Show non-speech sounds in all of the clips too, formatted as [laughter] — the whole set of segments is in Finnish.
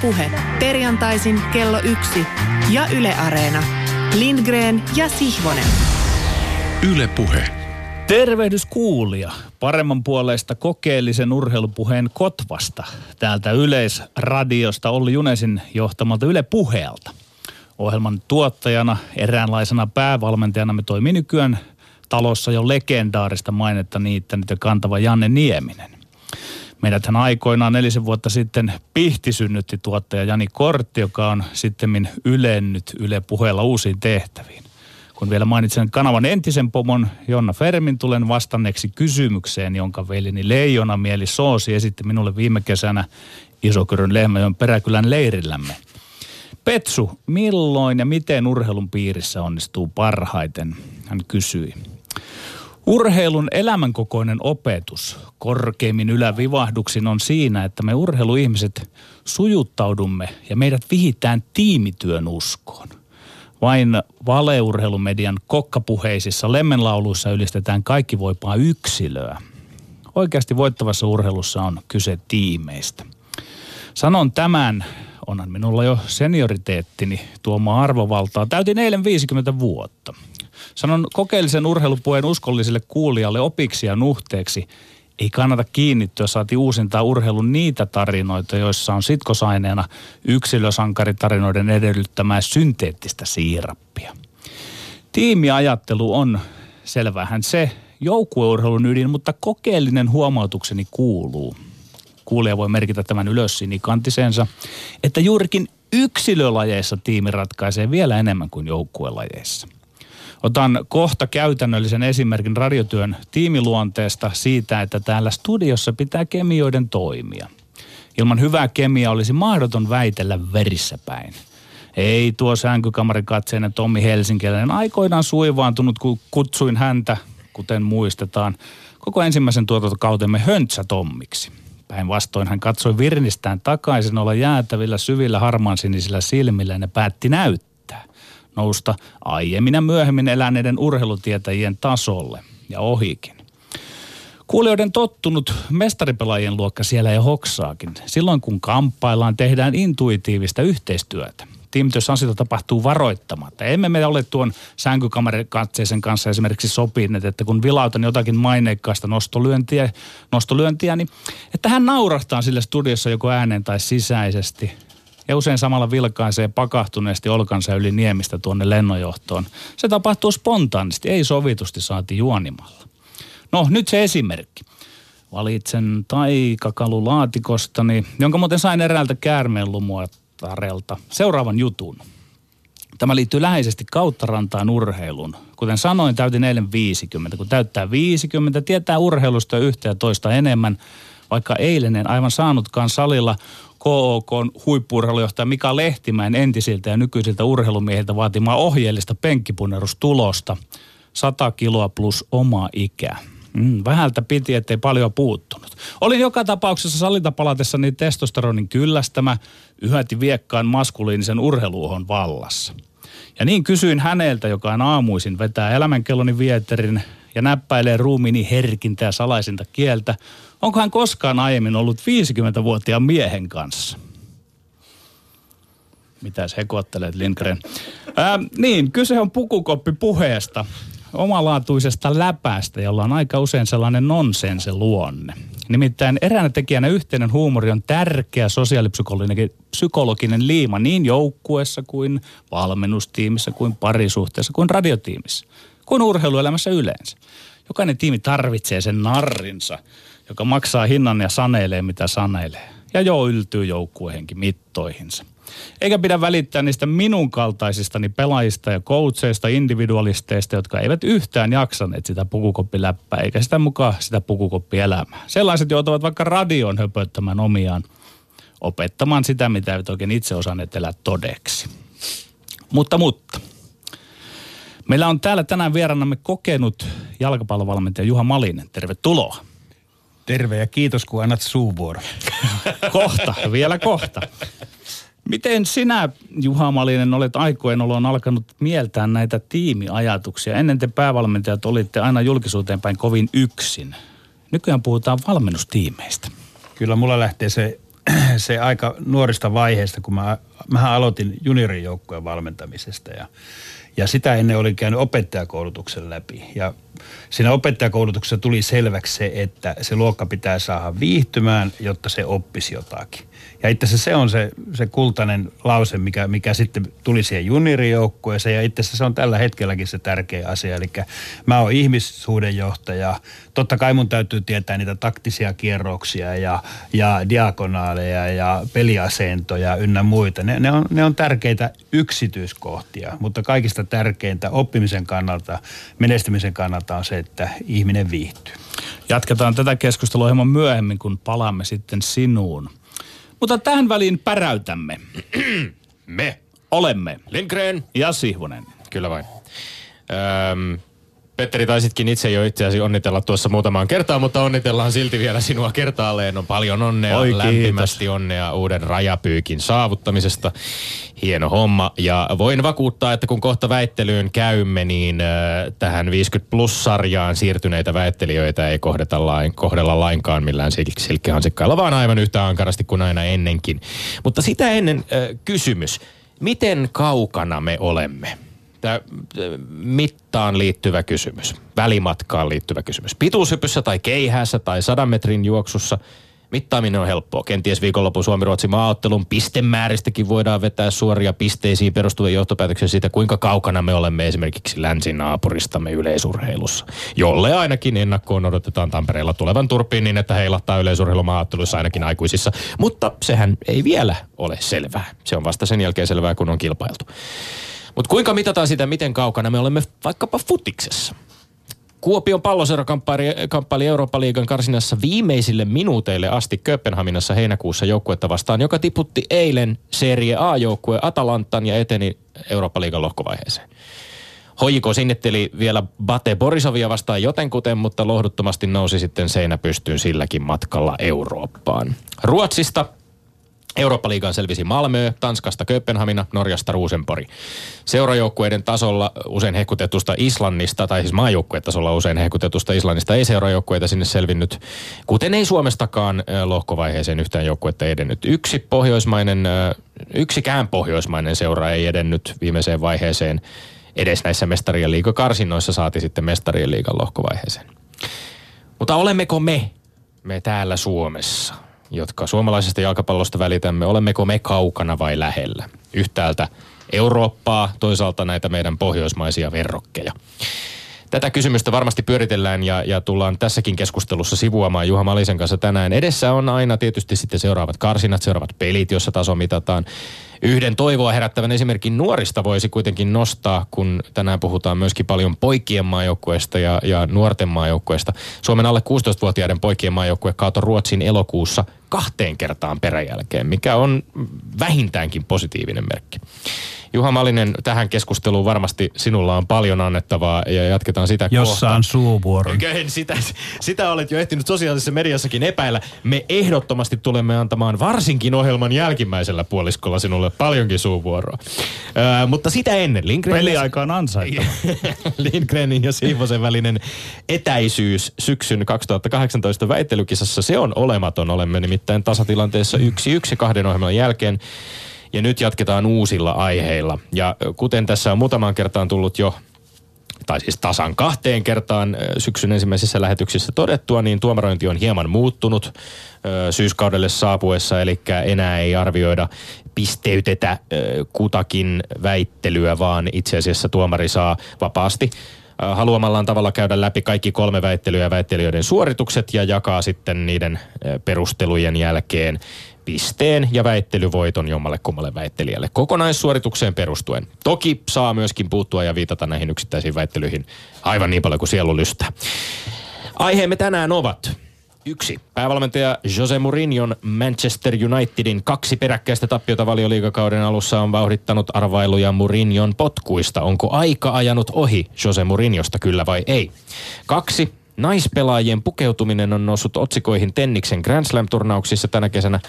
Puhe. Perjantaisin kello yksi ja Yle Areena. Lindgren ja Sihvonen. Yle Puhe. Tervehdys kuulija. Paremman puolesta kokeellisen urheilupuheen Kotvasta. Täältä Yleisradiosta Olli Junesin johtamalta Yle Puheelta. Ohjelman tuottajana, eräänlaisena päävalmentajana me toimii nykyään talossa jo legendaarista mainetta niittänyt ja kantava Janne Nieminen. Meidäthän aikoinaan nelisen vuotta sitten pihti synnytti tuottaja Jani Kortti, joka on sitten ylennyt Yle puheella uusiin tehtäviin. Kun vielä mainitsen kanavan entisen pomon Jonna Fermin, tulen vastanneeksi kysymykseen, jonka veljeni Leijona Mieli Soosi esitti minulle viime kesänä Isokyrön Lehmäjön peräkylän leirillämme. Petsu, milloin ja miten urheilun piirissä onnistuu parhaiten? Hän kysyi. Urheilun elämänkokoinen opetus korkeimmin ylävivahduksin on siinä, että me urheiluihmiset sujuttaudumme ja meidät vihitään tiimityön uskoon. Vain valeurheilumedian kokkapuheisissa lemmenlauluissa ylistetään kaikki voipaa yksilöä. Oikeasti voittavassa urheilussa on kyse tiimeistä. Sanon tämän, onhan minulla jo senioriteettini tuomaa arvovaltaa. Täytin eilen 50 vuotta. Sanon kokeellisen urheilupuheen uskolliselle kuulijalle opiksi ja nuhteeksi. Ei kannata kiinnittyä, saati uusintaa urheilun niitä tarinoita, joissa on sitkosaineena yksilösankaritarinoiden edellyttämää synteettistä siirappia. Tiimiajattelu on, selvähän se, joukkueurheilun ydin, mutta kokeellinen huomautukseni kuuluu. Kuulija voi merkitä tämän ylös sinikantisensa, että juurikin yksilölajeissa tiimi ratkaisee vielä enemmän kuin joukkuelajeissa. Otan kohta käytännöllisen esimerkin radiotyön tiimiluonteesta siitä, että täällä studiossa pitää kemioiden toimia. Ilman hyvää kemiaa olisi mahdoton väitellä verissä päin. Ei tuo sänkykamarikatseinen Tommi Helsinkiläinen aikoinaan suivaantunut, kun kutsuin häntä, kuten muistetaan, koko ensimmäisen tuotantokautemme Höntsä Tommiksi. Päinvastoin hän katsoi virnistään takaisin olla jäätävillä syvillä harmaansinisillä silmillä ja päätti näyttää nousta aiemmin ja myöhemmin eläneiden urheilutietäjien tasolle ja ohikin. Kuulijoiden tottunut mestaripelaajien luokka siellä jo hoksaakin. Silloin kun kamppaillaan, tehdään intuitiivista yhteistyötä. Tiimitysasioita tapahtuu varoittamatta. Emme me ole tuon sänkykamerikatseisen kanssa esimerkiksi sopineet, että kun vilautan jotakin maineikkaista nostolyöntiä, nostolyöntiä niin että hän naurahtaa sille studiossa joko ääneen tai sisäisesti – ja usein samalla vilkaisee pakahtuneesti olkansa yli niemistä tuonne lennonjohtoon. Se tapahtuu spontaanisti, ei sovitusti saati juonimalla. No nyt se esimerkki. Valitsen taikakalulaatikostani, jonka muuten sain eräältä käärmeenlumuotarelta, seuraavan jutun. Tämä liittyy läheisesti rantaan urheiluun. Kuten sanoin, täytin eilen 50. Kun täyttää 50, tietää urheilusta yhtä ja toista enemmän, vaikka eilen en aivan saanutkaan salilla KOK huippuurheilujohtaja Mika Lehtimäen entisiltä ja nykyisiltä urheilumiehiltä vaatimaa ohjeellista penkkipunnerustulosta. 100 kiloa plus oma ikä. Mm, vähältä piti, ettei paljon puuttunut. Olin joka tapauksessa salita palatessani testosteronin kyllästämä, yhäti viekkaan maskuliinisen urheiluuhon vallassa. Ja niin kysyin häneltä, joka on aamuisin vetää elämänkelloni vieterin ja näppäilee ruumiini herkintä ja salaisinta kieltä, Onko hän koskaan aiemmin ollut 50-vuotiaan miehen kanssa? Mitäs hekoottelet, Lindgren? Ää, niin, kyse on pukukoppi puheesta, omalaatuisesta läpästä, jolla on aika usein sellainen nonsense luonne. Nimittäin eräänä tekijänä yhteinen huumori on tärkeä sosiaalipsykologinen psykologinen liima niin joukkueessa kuin valmennustiimissä, kuin parisuhteessa, kuin radiotiimissä, kuin urheiluelämässä yleensä. Jokainen tiimi tarvitsee sen narrinsa, joka maksaa hinnan ja sanelee mitä sanelee. Ja jo yltyy joukkuehenkin mittoihinsa. Eikä pidä välittää niistä minun kaltaisistani pelaajista ja coacheista, individualisteista, jotka eivät yhtään jaksaneet sitä pukukoppiläppää, eikä sitä mukaan sitä pukukoppielämää. Sellaiset joutuvat vaikka radion höpöttämään omiaan, opettamaan sitä, mitä eivät oikein itse osanneet elää todeksi. Mutta, mutta. Meillä on täällä tänään vierannamme kokenut jalkapallovalmentaja Juha Malinen. Tervetuloa. Terve ja kiitos, kun annat suuvuoro. [laughs] kohta, vielä kohta. Miten sinä, Juha Malinen, olet aikojen oloon alkanut mieltää näitä tiimiajatuksia? Ennen te päävalmentajat olitte aina julkisuuteen päin kovin yksin. Nykyään puhutaan valmennustiimeistä. Kyllä mulla lähtee se [clears throat] se aika nuorista vaiheista, kun mä, mähän aloitin juniorijoukkueen valmentamisesta ja, ja sitä ennen olin käynyt opettajakoulutuksen läpi. Ja siinä opettajakoulutuksessa tuli selväksi se, että se luokka pitää saada viihtymään, jotta se oppisi jotakin. Ja itse asiassa se on se, se kultainen lause, mikä, mikä sitten tuli siihen juniorijoukkueeseen. Ja itse asiassa se on tällä hetkelläkin se tärkeä asia. Eli mä oon ihmissuhdejohtaja. Totta kai mun täytyy tietää niitä taktisia kierroksia ja, ja diagonaaleja ja peliasentoja ynnä muita. Ne, ne, on, ne on tärkeitä yksityiskohtia, mutta kaikista tärkeintä oppimisen kannalta, menestymisen kannalta on se, että ihminen viihtyy. Jatketaan tätä keskustelua hieman myöhemmin, kun palaamme sitten sinuun. Mutta tähän väliin päräytämme. [clears throat] Me. Olemme. Lindgren. Ja Sihvonen. Kyllä vain. Öm, Petteri, taisitkin itse jo itseäsi onnitella tuossa muutamaan kertaan, mutta onnitellaan silti vielä sinua kertaalleen. On paljon onnea, Oi, lämpimästi kiitos. onnea uuden rajapyykin saavuttamisesta. Hieno homma. Ja voin vakuuttaa, että kun kohta väittelyyn käymme, niin äh, tähän 50 plus-sarjaan siirtyneitä väittelijöitä ei kohdeta lain, kohdella lainkaan millään sil- silkkihansikkailla, vaan aivan yhtä ankarasti kuin aina ennenkin. Mutta sitä ennen äh, kysymys. Miten kaukana me olemme? Tämä mittaan liittyvä kysymys, välimatkaan liittyvä kysymys. Pituushypyssä tai keihäässä tai sadan metrin juoksussa mittaaminen on helppoa. Kenties viikonlopun Suomi-Ruotsin maaottelun pistemääristäkin voidaan vetää suoria pisteisiin perustuvia johtopäätöksiä siitä, kuinka kaukana me olemme esimerkiksi länsinaapuristamme yleisurheilussa. Jolle ainakin ennakkoon odotetaan Tampereella tulevan turpiin niin, että heilahtaa yleisurheilumaaotteluissa ainakin aikuisissa. Mutta sehän ei vielä ole selvää. Se on vasta sen jälkeen selvää, kun on kilpailtu. Mutta kuinka mitataan sitä, miten kaukana me olemme vaikkapa futiksessa? Kuopion palloseura kamppaili, kamppaili Eurooppa-liigan karsinassa viimeisille minuuteille asti Kööpenhaminassa heinäkuussa joukkuetta vastaan, joka tiputti eilen Serie A-joukkue Atalantan ja eteni Eurooppa-liigan lohkovaiheeseen. Hojiko sinnetteli vielä Bate Borisovia vastaan jotenkuten, mutta lohduttomasti nousi sitten seinä pystyyn silläkin matkalla Eurooppaan. Ruotsista Eurooppa-liigaan selvisi Malmö, Tanskasta Kööpenhamina, Norjasta Rosenborg. Seurajoukkueiden tasolla usein hehkutetusta Islannista, tai siis maajoukkuetasolla usein hehkutetusta Islannista ei seurajoukkueita sinne selvinnyt, kuten ei Suomestakaan lohkovaiheeseen yhtään joukkuetta edennyt. Yksi pohjoismainen, yksikään pohjoismainen seura ei edennyt viimeiseen vaiheeseen edes näissä mestarien liigakarsinnoissa saati sitten mestarien liigan lohkovaiheeseen. Mutta olemmeko me, me täällä Suomessa, jotka suomalaisesta jalkapallosta välitämme, olemmeko me kaukana vai lähellä? Yhtäältä Eurooppaa, toisaalta näitä meidän pohjoismaisia verrokkeja. Tätä kysymystä varmasti pyöritellään ja, ja tullaan tässäkin keskustelussa sivuamaan Juha Malisen kanssa tänään. Edessä on aina tietysti sitten seuraavat karsinat, seuraavat pelit, jossa taso mitataan. Yhden toivoa herättävän esimerkin nuorista voisi kuitenkin nostaa, kun tänään puhutaan myöskin paljon poikien maajoukkueesta ja, ja nuorten maajoukkueesta. Suomen alle 16-vuotiaiden poikien maajoukkue kaatoi Ruotsin elokuussa kahteen kertaan peräjälkeen, mikä on vähintäänkin positiivinen merkki. Juha Malinen, tähän keskusteluun varmasti sinulla on paljon annettavaa ja jatketaan sitä Jossa kohta. on suuvuoro. En, sitä, sitä olet jo ehtinyt sosiaalisessa mediassakin epäillä. Me ehdottomasti tulemme antamaan varsinkin ohjelman jälkimmäisellä puoliskolla sinulle paljonkin suuvuoroa. Ö, mutta sitä ennen, Lindgren... Peliaika on ansaittava. [laughs] Lindgrenin ja Siivosen välinen etäisyys syksyn 2018 väittelykisassa, se on olematon. Olemme nimittäin tasatilanteessa yksi yksi kahden ohjelman jälkeen. Ja nyt jatketaan uusilla aiheilla. Ja kuten tässä on muutamaan kertaan tullut jo tai siis tasan kahteen kertaan syksyn ensimmäisissä lähetyksissä todettua, niin tuomarointi on hieman muuttunut syyskaudelle saapuessa, eli enää ei arvioida pisteytetä kutakin väittelyä, vaan itse asiassa tuomari saa vapaasti haluamallaan tavalla käydä läpi kaikki kolme väittelyä ja väittelijöiden suoritukset ja jakaa sitten niiden perustelujen jälkeen pisteen ja väittelyvoiton jommalle kummalle väittelijälle kokonaissuoritukseen perustuen. Toki saa myöskin puuttua ja viitata näihin yksittäisiin väittelyihin aivan niin paljon kuin sielu lystää. Aiheemme tänään ovat Yksi. Päävalmentaja Jose Mourinhon Manchester Unitedin kaksi peräkkäistä tappiota valioliigakauden alussa on vauhdittanut arvailuja Mourinhon potkuista. Onko aika ajanut ohi Jose Mourinhosta kyllä vai ei? Kaksi. Naispelaajien pukeutuminen on noussut otsikoihin Tenniksen Grand Slam-turnauksissa tänä kesänä.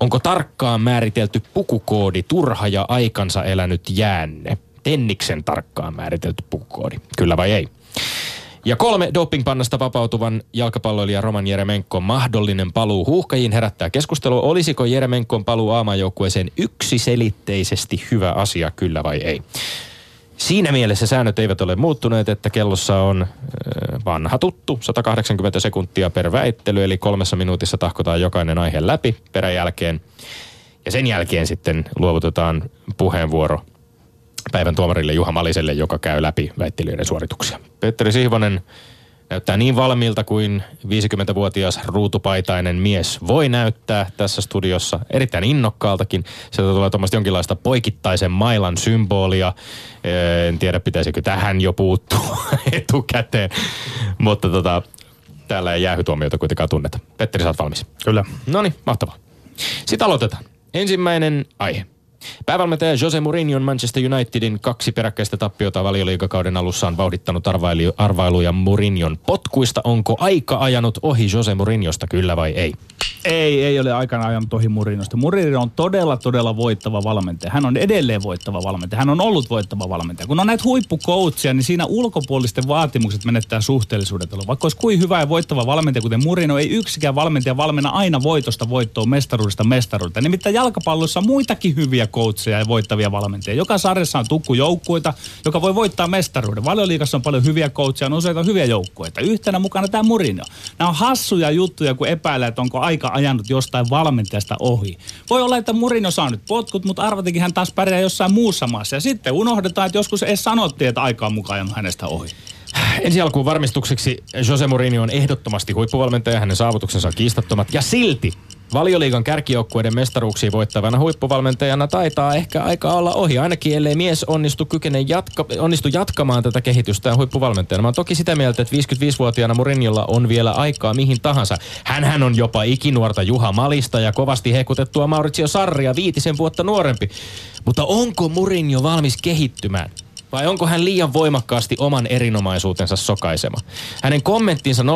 Onko tarkkaan määritelty pukukoodi turha ja aikansa elänyt jäänne? Tenniksen tarkkaan määritelty pukukoodi, kyllä vai ei? Ja kolme dopingpannasta vapautuvan jalkapalloilija Roman Jeremenkon mahdollinen paluu huuhkajiin herättää keskustelua. Olisiko Jeremenkon paluu aamajoukkueeseen yksiselitteisesti hyvä asia, kyllä vai ei? Siinä mielessä säännöt eivät ole muuttuneet, että kellossa on äh, vanha tuttu 180 sekuntia per väittely, eli kolmessa minuutissa tahkotaan jokainen aihe läpi peräjälkeen. Ja sen jälkeen sitten luovutetaan puheenvuoro päivän tuomarille Juha Maliselle, joka käy läpi väittelijöiden suorituksia. Petteri Sihvonen näyttää niin valmiilta kuin 50-vuotias ruutupaitainen mies voi näyttää tässä studiossa. Erittäin innokkaaltakin. Sieltä tulee tuommoista jonkinlaista poikittaisen mailan symbolia. En tiedä, pitäisikö tähän jo puuttua [laughs] etukäteen. Mutta tota, täällä ei jäähytuomioita kuitenkaan tunneta. Petteri, sä oot valmis. Kyllä. No niin, mahtavaa. Sitten aloitetaan. Ensimmäinen aihe. Päävalmentaja Jose Mourinho Manchester Unitedin kaksi peräkkäistä tappiota valioliikakauden alussa on vauhdittanut arvailu, arvailuja Mourinhon potkuista. Onko aika ajanut ohi Jose Mourinhosta, kyllä vai ei? Ei, ei ole aikana ajanut ohi Murinosta. Murino on todella, todella voittava valmentaja. Hän on edelleen voittava valmentaja. Hän on ollut voittava valmentaja. Kun on näitä huippukoutsia, niin siinä ulkopuolisten vaatimukset menettää suhteellisuudet. Vaikka olisi kuin hyvä ja voittava valmentaja, kuten Murino, ei yksikään valmentaja valmenna aina voitosta voittoon, mestaruudesta mestaruudesta. Nimittäin jalkapallossa on muitakin hyviä coachia ja voittavia valmentajia. Joka sarjassa on tukkujoukkuita, joka voi voittaa mestaruuden. Valioliikassa on paljon hyviä coachia, on useita hyviä joukkueita. Yhtenä mukana tämä Murino. Nämä on hassuja juttuja, kun epäilee, että onko aika ajanut jostain valmentajasta ohi. Voi olla, että Murino saa nyt potkut, mutta arvatinkin hän taas pärjää jossain muussa maassa. Ja sitten unohdetaan, että joskus edes sanottiin, että aika on mukaan hänestä ohi. Ensi alkuun varmistukseksi Jose Mourinho on ehdottomasti huippuvalmentaja, hänen saavutuksensa on kiistattomat. Ja silti Valioliigan kärkijoukkueiden mestaruuksia voittavana huippuvalmentajana taitaa ehkä aika olla ohi, ainakin ellei mies onnistu, kykene jatka, onnistu jatkamaan tätä kehitystä ja huippuvalmentajana. Mä oon toki sitä mieltä, että 55-vuotiaana Mourinholla on vielä aikaa mihin tahansa. Hänhän on jopa ikinuorta Juha Malista ja kovasti hekutettua Maurizio Sarria viitisen vuotta nuorempi. Mutta onko Mourinho valmis kehittymään? Vai onko hän liian voimakkaasti oman erinomaisuutensa sokaisema? Hänen kommenttinsa 0-3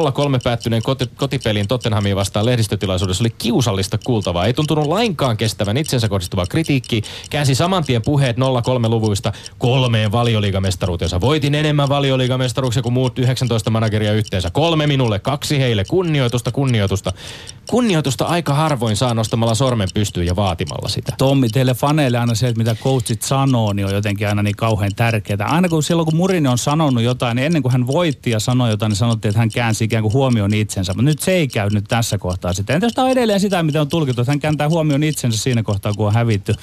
päättyneen koti- kotipeliin Tottenhamia vastaan lehdistötilaisuudessa oli kiusallista kuultavaa. Ei tuntunut lainkaan kestävän itsensä kohdistuvaa kritiikkiä. Käänsi saman tien puheet 0-3 luvuista kolmeen valioliigamestaruutensa. Voitin enemmän valioliigamestaruuksia kuin muut 19 manageria yhteensä. Kolme minulle, kaksi heille. Kunnioitusta, kunnioitusta. Kunnioitusta aika harvoin saa nostamalla sormen pystyyn ja vaatimalla sitä. Tommi, teille faneille aina se, että mitä coachit sanoo, niin on jotenkin aina niin kauhean tärkeää. Aina kun silloin, kun Murino on sanonut jotain, niin ennen kuin hän voitti ja sanoi jotain, niin sanottiin, että hän käänsi ikään kuin huomioon itsensä. Mutta nyt se ei käy nyt tässä kohtaa sitten. Entä jos tämä on edelleen sitä, mitä on tulkittu, että hän kääntää huomioon itsensä siinä kohtaa, kun on hävitty.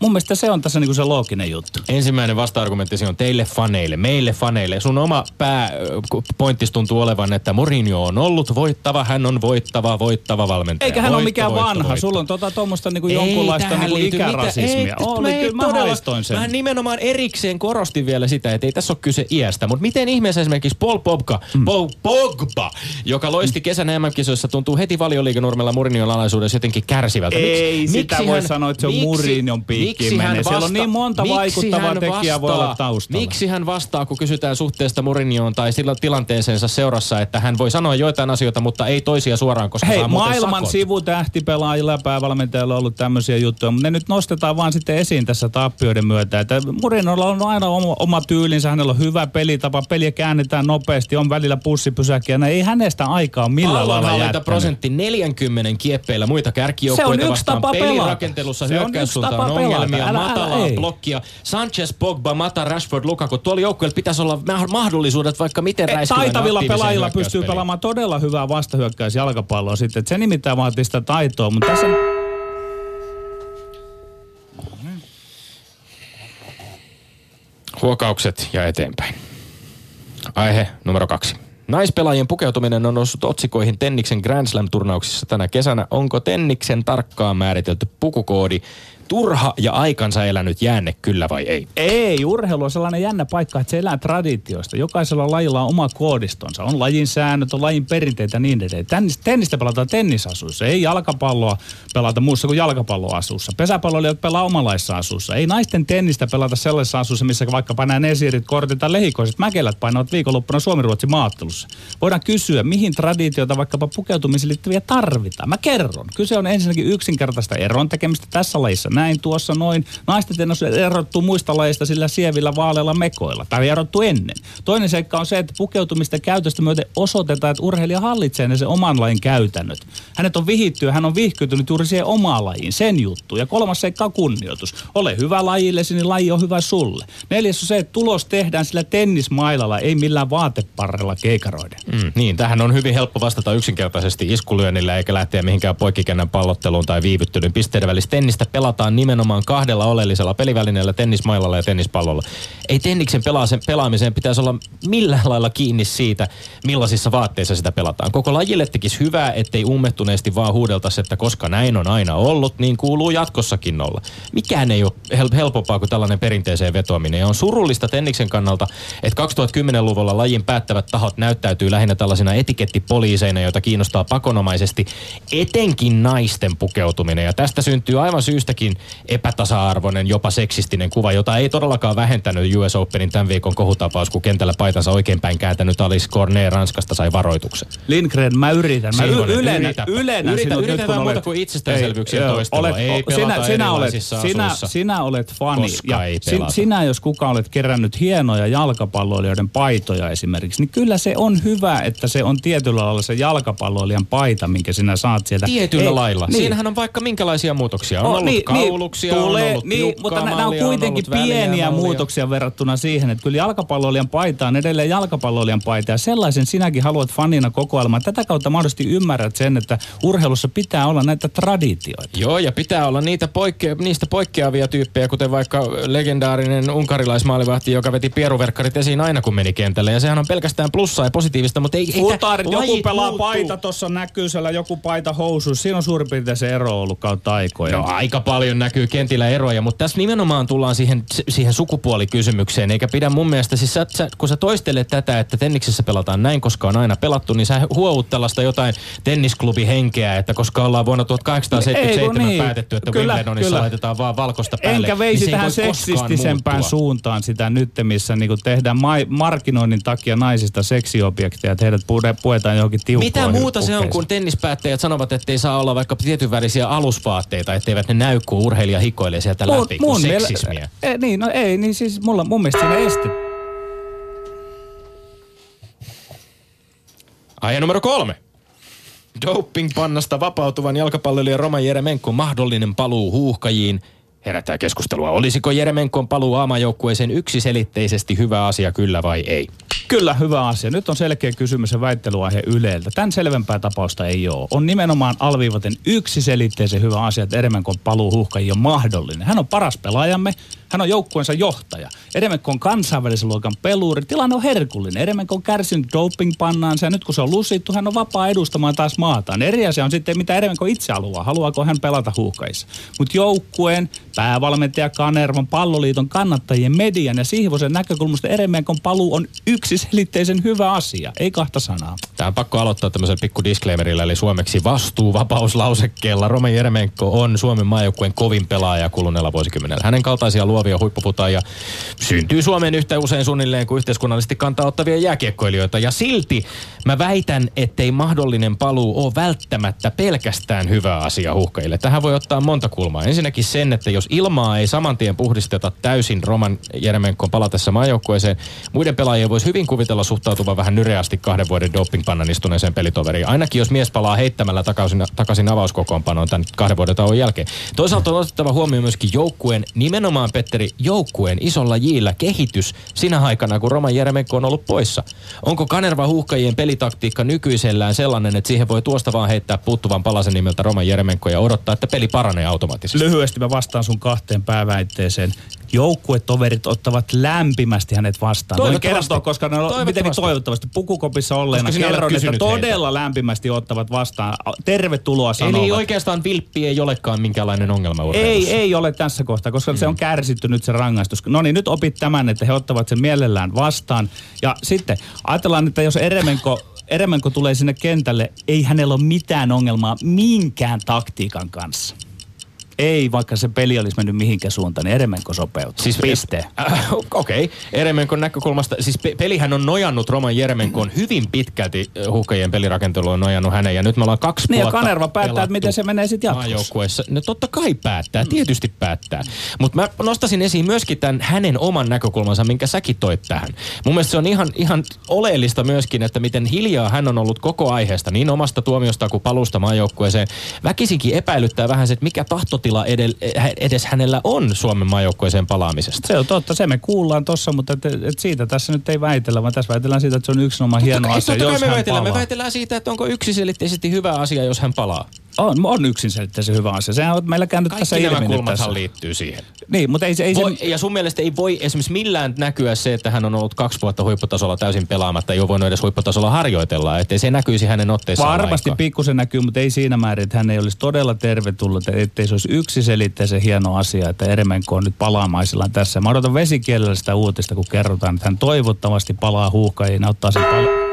Mun mielestä se on tässä niin kuin se looginen juttu. Ensimmäinen vasta-argumentti on teille faneille, meille faneille. Sun oma pääpointtis tuntuu olevan, että Mourinho on ollut voittava, hän on voittava, voittava valmentaja. Eikä hän voitto, ole mikään voitto, vanha. Voitto. Sulla on tota, tuommoista niin kuin jonkunlaista niin kuin ikärasismia. Oli, kyllä mä haistoin sen. Mä nimenomaan erikseen korostin vielä sitä, että ei tässä ole kyse iästä. Mutta miten ihmeessä esimerkiksi Paul Pogba, mm. Paul Pogba, joka loisti kesän MM-kisoissa, tuntuu heti valioliiganurmella Mourinhon alaisuudessa jotenkin kärsivältä. Ei miksi, sitä voi sanoa, että se on Mourinhon piikki menee. Siellä on niin monta vaikuttavaa tekijää voi olla taustalla. Miksi hän vastaa, kun kysytään suhteesta Mourinhoon tai sillä tilanteeseensa seurassa, että hän voi sanoa joitain asioita, mutta ei toisia suoraan, koska Hei, saa maailman sakot. sivutähtipelaajilla ja päävalmentajilla on ollut tämmöisiä juttuja, mutta ne nyt nostetaan vaan sitten esiin tässä tappioiden myötä. Että Mourinholla on aina oma, oma tyylinsä, hänellä on hyvä pelitapa, peliä käännetään nopeasti, on välillä pussipysäkkiä. No ei hänestä aikaa millään lailla jättänyt. prosentti 40 kieppeillä muita kärkijoukkoita vastaan. tapa. Pelirakentelussa hyökkäyssuuntaan on ongelmia. Älä- älä- matalaa ei. blokkia. Sanchez, Pogba, Mata, Rashford, Lukaku. Tuolla joukkueella pitäisi olla ma- mahdollisuudet vaikka miten räiskivän Taitavilla pelaajilla pystyy pelaamaan todella hyvää vastahyökkäysjalkapalloa sitten. Et se nimittäin vaatii sitä taitoa, mutta tässä... Huokaukset ja eteenpäin. Aihe numero kaksi. Naispelaajien pukeutuminen on noussut otsikoihin Tenniksen Grand Slam-turnauksissa tänä kesänä. Onko Tenniksen tarkkaan määritelty pukukoodi turha ja aikansa elänyt jäänne kyllä vai ei? Ei, urheilu on sellainen jännä paikka, että se elää traditioista. Jokaisella lajilla on oma koodistonsa. On lajin säännöt, on lajin perinteitä ja niin edelleen. Tennis, tennistä pelataan tennisasuissa. Ei jalkapalloa pelata muussa kuin jalkapalloasussa. Pesäpalloilijat pelaa omanlaissa asussa. Ei naisten tennistä pelata sellaisessa asussa, missä vaikkapa nämä esirit, kortit tai lehikoiset mäkelät painavat viikonloppuna Suomi-Ruotsin maattelussa. Voidaan kysyä, mihin traditiota vaikkapa pukeutumiseen liittyviä tarvitaan. Mä kerron. Kyse on ensinnäkin yksinkertaista eron tekemistä tässä lajissa. Näin tuossa noin. Naisten tennis erottuu muista lajeista sillä sievillä vaaleilla mekoilla, tai erottu ennen. Toinen seikka on se, että pukeutumista käytöstä myöten osoitetaan, että urheilija hallitsee ne sen oman lajin käytännöt. Hänet on vihitty ja hän on vihkytynyt juuri siihen omaan lajiin, sen juttu. Ja kolmas seikka on kunnioitus. Ole hyvä lajillesi, niin laji on hyvä sulle. Neljäs on se, että tulos tehdään sillä tennismailalla, ei millään vaateparrella keikaroiden. Mm, niin, tähän on hyvin helppo vastata yksinkertaisesti iskulyönnillä eikä lähteä mihinkään poikkikennän pallotteluun tai viivyttelyyn. Pisteiden välistä tennistä pelataan nimenomaan kahdella oleellisella pelivälineellä, tennismailalla ja tennispallolla. Ei tenniksen pelaamiseen pitäisi olla millään lailla kiinni siitä, millaisissa vaatteissa sitä pelataan. Koko lajille tekisi hyvää, ettei ummehtuneesti vaan huudeltaisi, että koska näin on aina ollut, niin kuuluu jatkossakin olla. Mikään ei ole hel- helpompaa kuin tällainen perinteeseen vetoaminen. Ja on surullista tenniksen kannalta, että 2010-luvulla lajin päättävät tahot näyttäytyy lähinnä tällaisina etikettipoliiseina, joita kiinnostaa pakonomaisesti etenkin naisten pukeutuminen. Ja tästä syntyy aivan syystäkin epätasa-arvoinen, jopa seksistinen kuva, jota ei todellakaan vähentänyt US Openin tämän viikon kohutapaus, kun kentällä paitansa oikeinpäin kääntänyt Alice Cornet Ranskasta sai varoituksen. Lindgren, mä yritän. Mä Simonen, y- ylennän, yritäpä. ylennän Yritä- sinut yritetään nyt, kun muuta kuin toistelua. olet- Ei sinä, sinä, olet, sinä, sinä olet fani. Koska ei sin- sinä, jos kuka olet kerännyt hienoja jalkapalloilijoiden paitoja esimerkiksi, niin kyllä se on hyvä, että se on tietyllä lailla se jalkapalloilijan paita, minkä sinä saat sieltä. Tietyllä Ei, lailla. Niin. Siinähän on vaikka minkälaisia muutoksia. On Oh, ollut niin, niin, tulee, on ollut niin, mutta nämä on kuitenkin väliä pieniä mallia. muutoksia verrattuna siihen, että kyllä jalkapalloilijan paita on edelleen jalkapalloilijan paita ja sellaisen sinäkin haluat fanina kokoelmaan. Tätä kautta mahdollisesti ymmärrät sen, että urheilussa pitää olla näitä traditioita. Joo, ja pitää olla niitä poikke- niistä poikkeavia tyyppejä, kuten vaikka legendaarinen unkarilaismaalivahti, joka veti pieruverkkarit esiin aina kun meni kentälle. Ja sehän on pelkästään plussaa ja positiivista, mutta ei, tää- joku lajit pelaa muuttuu. paita tuossa näkyisellä, joku paita housu. Siinä on suurin piirtein se ero ollut kautta aikoja. No aika paljon näkyy kentillä eroja, mutta tässä nimenomaan tullaan siihen, siihen sukupuolikysymykseen, eikä pidä mun mielestä, siis sä, sä, kun sä toistelet tätä, että tenniksessä pelataan näin, koska on aina pelattu, niin sä huout tällaista jotain tennisklubihenkeä, että koska ollaan vuonna 1877 Ei, kun niin. päätetty, että Kyllä, Wimbledonissa kyllä. laitetaan vaan valkoista päälle. Enkä veisi niin se tähän seksistisempään muuttua. suuntaan sitä nyt, missä niinku tehdään mai- markkinoinnin takia naisista seksiobjekteja, että heidät pu- puetaan johonkin tiukkoihin Mitä muuta se on, kun tennispäättäjät sanovat, että ei saa olla vaikka tietyn värisiä alusvaatteita, etteivät ne näy, kun urheilija hikoilee sieltä läpi, kun miele- seksismiä. E, niin, no ei, niin siis mulla, mun mielestä siinä este. Aihe numero kolme. Doping-pannasta vapautuvan jalkapalloilijan Roman Jeremenko mahdollinen paluu huuhkajiin. Herättää keskustelua. Olisiko Jeremenkon paluu aamajoukkueeseen yksiselitteisesti hyvä asia, kyllä vai ei? Kyllä, hyvä asia. Nyt on selkeä kysymys ja väittelyaihe Yleltä. Tämän selvempää tapausta ei ole. On nimenomaan alviivaten yksiselitteisen hyvä asia, että Eremenkon paluu huuhkajiin on mahdollinen. Hän on paras pelaajamme, hän on joukkueensa johtaja. Eremenko on kansainvälisen luokan peluuri. Tilanne on herkullinen. Eremenko on kärsinyt dopingpannaansa ja nyt kun se on lusittu, hän on vapaa edustamaan taas maataan. Eri asia on sitten, mitä Eremenko itse haluaa. Haluaako hän pelata huuhkajissa. Mutta joukkueen, päävalmentaja Kanervon, palloliiton kannattajien median ja siivoisen näkökulmasta Eremenkon paluu on yksiselitteisen hyvä asia. Ei kahta sanaa. Tämä on pakko aloittaa tämmöisellä pikku disclaimerilla, eli suomeksi vastuuvapauslausekkeella. Roman Jeremenko on Suomen maajoukkueen kovin pelaaja kuluneella vuosikymmenellä. Hänen kaltaisia luovia huippuputaajia syntyy Suomeen yhtä usein suunnilleen kuin yhteiskunnallisesti kantaa ottavia jääkiekkoilijoita. Ja silti mä väitän, ettei mahdollinen paluu ole välttämättä pelkästään hyvä asia huhkajille. Tähän voi ottaa monta kulmaa. Ensinnäkin sen, että jos ilmaa ei saman tien puhdisteta täysin Roman Jeremenkon palatessa maajoukkueeseen, muiden pelaajien voisi hyvin kuvitella suhtautuvan vähän nyreästi kahden vuoden dopingpannan istuneeseen pelitoveriin. Ainakin jos mies palaa heittämällä takaisin, takaisin avauskokoonpanoon tämän kahden vuoden tauon jälkeen. Toisaalta on otettava huomioon myöskin joukkueen, nimenomaan Petteri, joukkueen isolla jillä kehitys sinä aikana, kun Roman Jeremenko on ollut poissa. Onko Kanerva huuhkajien pelitaktiikka nykyisellään sellainen, että siihen voi tuosta vaan heittää puuttuvan palasen nimeltä Roman Jeremenko ja odottaa, että peli paranee automaattisesti? Lyhyesti mä vastaan sun kahteen pääväitteeseen. Joukkuetoverit ottavat lämpimästi hänet vastaan. Voin Toivottavasti. kertoa, koska ne on, miten niin Toivottavasti. toivottavasti pukukopissa olleena kerron, että todella lämpimästi ottavat vastaan. Tervetuloa sanovat. Eli oikeastaan vilppi ei olekaan minkälainen ongelma Ei, urheilussa. ei ole tässä kohtaa, koska mm. se on kärsitty nyt se rangaistus. No niin, nyt opit tämän, että he ottavat sen mielellään vastaan. Ja sitten ajatellaan, että jos Eremenko, Eremenko tulee sinne kentälle, ei hänellä ole mitään ongelmaa minkään taktiikan kanssa. Ei, vaikka se peli olisi mennyt mihinkään suuntaan, niin Eremenko sopeutuu. Siis Piste. Äh, [laughs] Okei, okay. Eremenkon näkökulmasta, siis pe- pelihän on nojannut Roman Jeremenkoon hyvin pitkälti huhkajien pelirakentelu on nojannut hänen ja nyt me ollaan kaksi Niin ja vuotta Kanerva päättää, että miten se menee sitten jatkossa. No totta kai päättää, tietysti päättää. Mutta mä nostasin esiin myöskin tämän hänen oman näkökulmansa, minkä säkin toit tähän. Mun mielestä se on ihan, ihan oleellista myöskin, että miten hiljaa hän on ollut koko aiheesta, niin omasta tuomiosta kuin palusta maajoukkueeseen. Väkisinkin epäilyttää vähän se, että mikä tahtotila edel, edes hänellä on Suomen maajoukkueeseen palaamisesta. Se on totta, se me kuullaan tossa, mutta et, et siitä tässä nyt ei väitellä, vaan tässä väitellään siitä, että se on yksinomaan hieno kai- asia, jos me hän väitellään. palaa. Me väitellään siitä, että onko yksiselitteisesti hyvä asia, jos hän palaa. On, on yksinselitteisen hyvä asia. Sehän on meillä käynyt tässä Kaikki nämä ilmi kulmathan tässä. liittyy siihen. Niin, mutta ei se... Ei Voi, se ja sun mielestä ei voi esimerkiksi millään näkyä se, että hän on ollut kaksi vuotta huipputasolla täysin pelaamatta, ei ole voinut edes huipputasolla harjoitella, ettei se näkyisi hänen otteissaan Varmasti pikkusen näkyy, mutta ei siinä määrin, että hän ei olisi todella tervetullut, ettei se olisi yksiselitteisen hieno asia, että Eremenko on nyt palaamaisillaan tässä. Mä odotan vesikielellä sitä uutista, kun kerrotaan, että hän toivottavasti palaa huuhkajiin ja ottaa sen pal-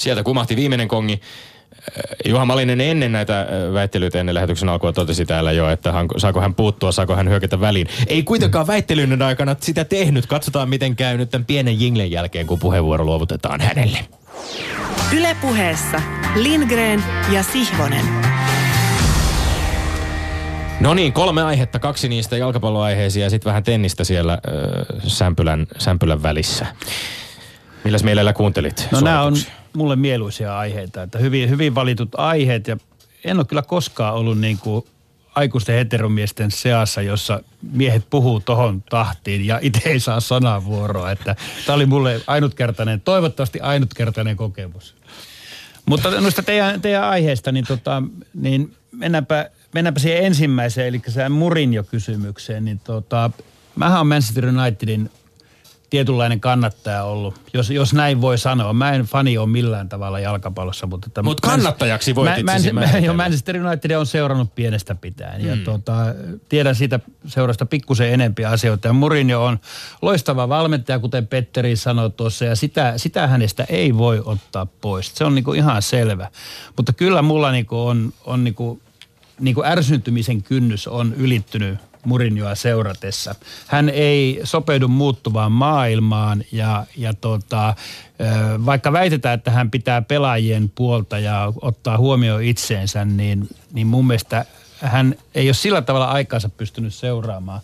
Sieltä kumahti viimeinen kongi. Äh, Juha Malinen ennen näitä äh, väittelyitä ennen lähetyksen alkua totesi täällä jo, että hän, saako hän puuttua, saako hän hyökätä väliin. Ei kuitenkaan väittelyiden aikana sitä tehnyt. Katsotaan miten käy nyt tämän pienen jinglen jälkeen, kun puheenvuoro luovutetaan hänelle. Ylepuheessa Lindgren ja Sihvonen. No niin, kolme aihetta, kaksi niistä jalkapalloaiheisia ja sitten vähän tennistä siellä äh, sämpylän, sämpylän välissä. Milläs mielellä kuuntelit No nämä on? Mulle mieluisia aiheita, että hyvin, hyvin valitut aiheet ja en ole kyllä koskaan ollut niin kuin aikuisten heteromiesten seassa, jossa miehet puhuu tohon tahtiin ja itse ei saa sanavuoroa. Että tämä oli mulle ainutkertainen, toivottavasti ainutkertainen kokemus. Mutta noista teidän, teidän aiheesta, niin, tota, niin mennäänpä, mennäänpä siihen ensimmäiseen, eli se Murinjo-kysymykseen. Niin tota, mähän on Manchester Unitedin tietynlainen kannattaja ollut, jos, jos näin voi sanoa. Mä en fani ole millään tavalla jalkapallossa, mutta... että Mut kannattajaksi voit mä, mä, itsesi mä, jo, Manchester United on seurannut pienestä pitäen ja tota, tiedän siitä seurasta pikkusen enempiä asioita. Ja Mourinho on loistava valmentaja, kuten Petteri sanoi tuossa, ja sitä, sitä hänestä ei voi ottaa pois. Se on niinku ihan selvä. Mutta kyllä mulla niinku on, on niinku, niinku ärsyntymisen kynnys on ylittynyt Mourinhoa seuratessa. Hän ei sopeudu muuttuvaan maailmaan ja, ja tota, vaikka väitetään, että hän pitää pelaajien puolta ja ottaa huomioon itseensä, niin, niin mun mielestä hän ei ole sillä tavalla aikaansa pystynyt seuraamaan,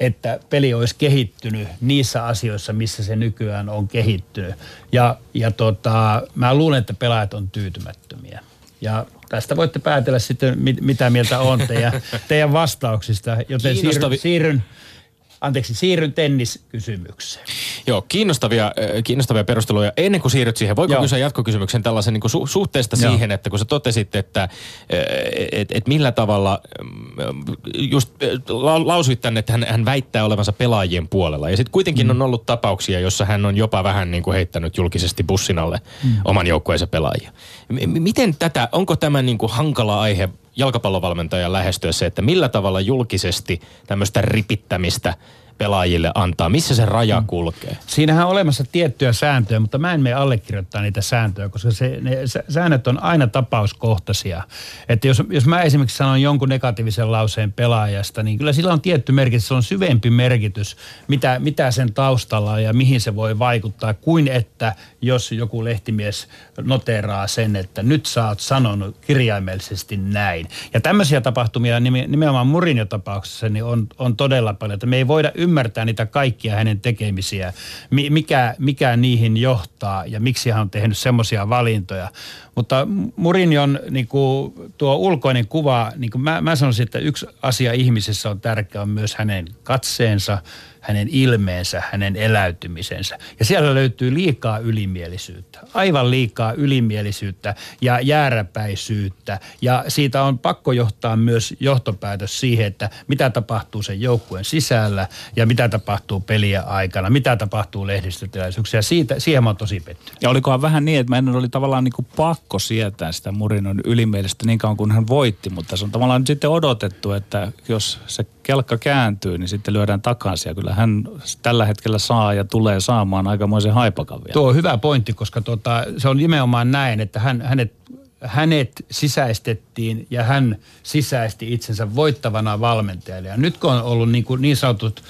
että peli olisi kehittynyt niissä asioissa, missä se nykyään on kehittynyt. Ja, ja tota, mä luulen, että pelaajat on tyytymättömiä. Ja tästä voitte päätellä sitten, mit, mitä mieltä on teidän, teidän vastauksista, joten siirryn, siirryn, anteeksi, siirryn tenniskysymykseen. Joo, kiinnostavia, kiinnostavia perusteluja. Ennen kuin siirryt siihen, voiko Joo. kysyä jatkokysymyksen tällaisen niin kuin su- suhteesta Joo. siihen, että kun sä totesit, että et, et millä tavalla, just la- lausuit tänne, että hän, hän väittää olevansa pelaajien puolella. Ja sitten kuitenkin mm. on ollut tapauksia, jossa hän on jopa vähän niin kuin heittänyt julkisesti bussin alle mm. oman joukkueensa pelaajia. M- miten tätä, onko tämä niin kuin hankala aihe jalkapallovalmentajan lähestyessä, että millä tavalla julkisesti tämmöistä ripittämistä pelaajille antaa? Missä se raja Mm. kulkee? Siinähän on olemassa tiettyjä sääntöjä, mutta mä en mene allekirjoittaa niitä sääntöjä, koska se, ne sä- säännöt on aina tapauskohtaisia. Että jos, jos mä esimerkiksi sanon jonkun negatiivisen lauseen pelaajasta, niin kyllä sillä on tietty merkitys, se on syvempi merkitys, mitä, mitä sen taustalla on ja mihin se voi vaikuttaa, kuin että jos joku lehtimies noteraa sen, että nyt sä oot sanonut kirjaimellisesti näin. Ja tämmöisiä tapahtumia nime- nimenomaan Mourinho-tapauksessa niin on, on todella paljon, että me ei voida ymmärtää niitä kaikkia hänen tekemisiä, mi- mikä, mikä niihin johtaa ja miksi hän on tehnyt semmoisia valintoja. Mutta Mourinhon niin kuin, tuo ulkoinen kuva, niin kuin mä, mä sanoisin, että yksi asia ihmisessä on tärkeä, on myös hänen katseensa, hänen ilmeensä, hänen eläytymisensä. Ja siellä löytyy liikaa ylimielisyyttä, aivan liikaa ylimielisyyttä ja jääräpäisyyttä. Ja siitä on pakko johtaa myös johtopäätös siihen, että mitä tapahtuu sen joukkueen sisällä ja mitä tapahtuu peliä aikana, mitä tapahtuu lehdistötilaisuuksia. Siitä, siihen mä oon tosi pettynyt. Ja olikohan vähän niin, että meidän oli tavallaan niin kuin pakko sietää sitä Murinon ylimielistä niin kauan kuin hän voitti, mutta se on tavallaan nyt sitten odotettu, että jos se kelkka kääntyy, niin sitten lyödään takaisin. Ja kyllä hän tällä hetkellä saa ja tulee saamaan aikamoisen haipakan vielä. Tuo on hyvä pointti, koska tota, se on nimenomaan näin, että hän, hänet hänet sisäistettiin ja hän sisäisti itsensä voittavana valmentajana. Ja nyt kun on ollut niin, kuin niin sanotut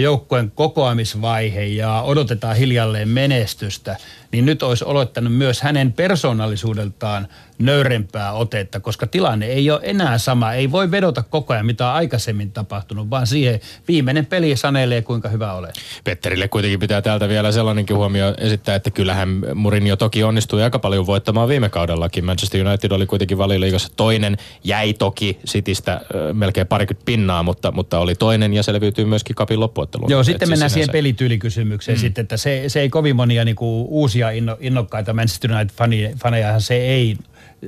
joukkueen kokoamisvaihe ja odotetaan hiljalleen menestystä, niin nyt olisi olottanut myös hänen persoonallisuudeltaan nöyrempää otetta, koska tilanne ei ole enää sama. Ei voi vedota koko ajan, mitä on aikaisemmin tapahtunut, vaan siihen viimeinen peli sanelee, kuinka hyvä olet. Petterille kuitenkin pitää täältä vielä sellainenkin huomio esittää, että kyllähän Mourinho toki onnistui aika paljon voittamaan viime kaudellakin. Manchester United oli kuitenkin valiliigassa toinen, jäi toki Citystä melkein parikymmentä pinnaa, mutta, mutta oli toinen ja selviytyi myöskin kapin loppuotteluun. Joo, sitten mennään siis siihen pelityylikysymykseen mm. sitten, että se, se ei kovin monia niin kuin, uusia inno, innokkaita Manchester United-faneja, se ei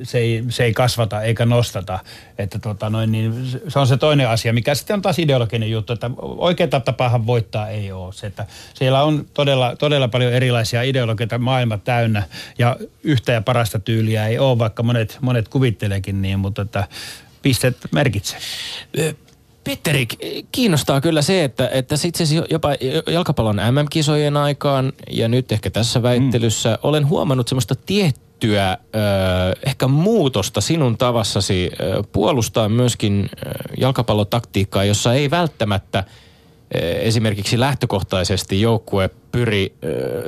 se ei, se ei kasvata eikä nostata. Että tota noin, niin se on se toinen asia, mikä sitten on taas ideologinen juttu, että oikeaa tapaahan voittaa ei ole. Se, että siellä on todella, todella paljon erilaisia ideologioita maailma täynnä ja yhtä ja parasta tyyliä ei ole, vaikka monet, monet kuvitteleekin niin, mutta että pisteet merkitsee. Petteri, kiinnostaa kyllä se, että, että itse asiassa jopa jalkapallon MM-kisojen aikaan ja nyt ehkä tässä väittelyssä mm. olen huomannut semmoista tiettyä tiettyä ehkä muutosta sinun tavassasi puolustaa myöskin jalkapallotaktiikkaa, jossa ei välttämättä esimerkiksi lähtökohtaisesti joukkue pyri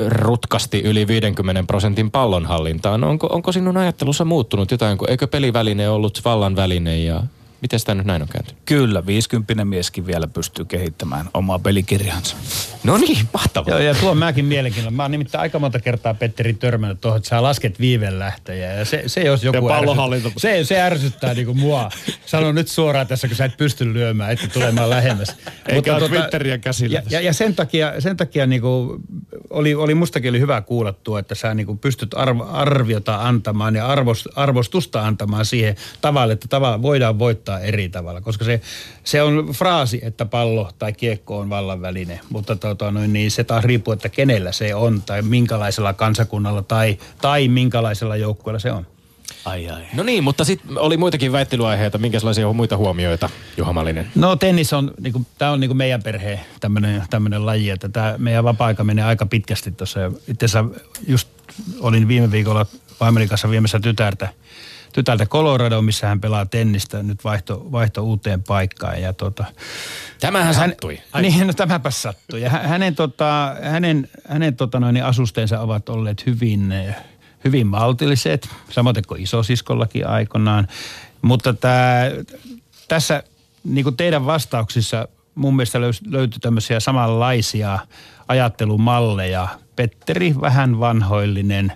rutkasti yli 50 prosentin pallonhallintaan. Onko, onko sinun ajattelussa muuttunut jotain, eikö peliväline ollut vallan väline ja Miten tämä nyt näin on kääntynyt? Kyllä, 50 mieskin vielä pystyy kehittämään omaa pelikirjansa. No niin, mahtavaa. Joo, ja tuo mäkin mielenkiinnolla. Mä oon nimittäin aika monta kertaa Petteri törmännyt tuohon, että sä lasket viivelähtöjä. Ja se, se jos joku ärsyttää, se, se ärsyttää niinku mua. Sano nyt suoraan tässä, kun sä et pysty lyömään, että tulemaan lähemmäs. Eikä ole tuota, Twitteriä käsillä. Ja, ja, ja, sen takia, sen takia niinku, oli, oli mustakin oli hyvä kuulla tuo, että sä niinku pystyt arv, arviota antamaan ja arvost, arvostusta antamaan siihen tavalle, että tavalla voidaan voittaa voittaa eri tavalla, koska se, se on fraasi, että pallo tai kiekko on vallan väline, mutta tota, noin, niin se taas riippuu, että kenellä se on tai minkälaisella kansakunnalla tai, tai minkälaisella joukkueella se on. Ai ai. No niin, mutta sitten oli muitakin väittelyaiheita. Minkälaisia muita huomioita, Juha Malinen? No tennis on, niinku, tämä on niinku meidän perheen tämmöinen laji, että tämä meidän vapaa-aika menee aika pitkästi tuossa. Itse asiassa just olin viime viikolla vaimoni kanssa viemässä tytärtä – tytältä Colorado, missä hän pelaa tennistä, nyt vaihto, vaihto uuteen paikkaan. Ja tota, Tämähän hän, sattui. Ai. [laughs] Niin, no tämäpä sattui. Ja hänen, tota, hänen, hänen tota noin, asusteensa ovat olleet hyvin, hyvin maltilliset, samoin kuin isosiskollakin aikanaan. Mutta tää, tässä niin kuin teidän vastauksissa mun mielestä löytyi tämmöisiä samanlaisia ajattelumalleja. Petteri vähän vanhoillinen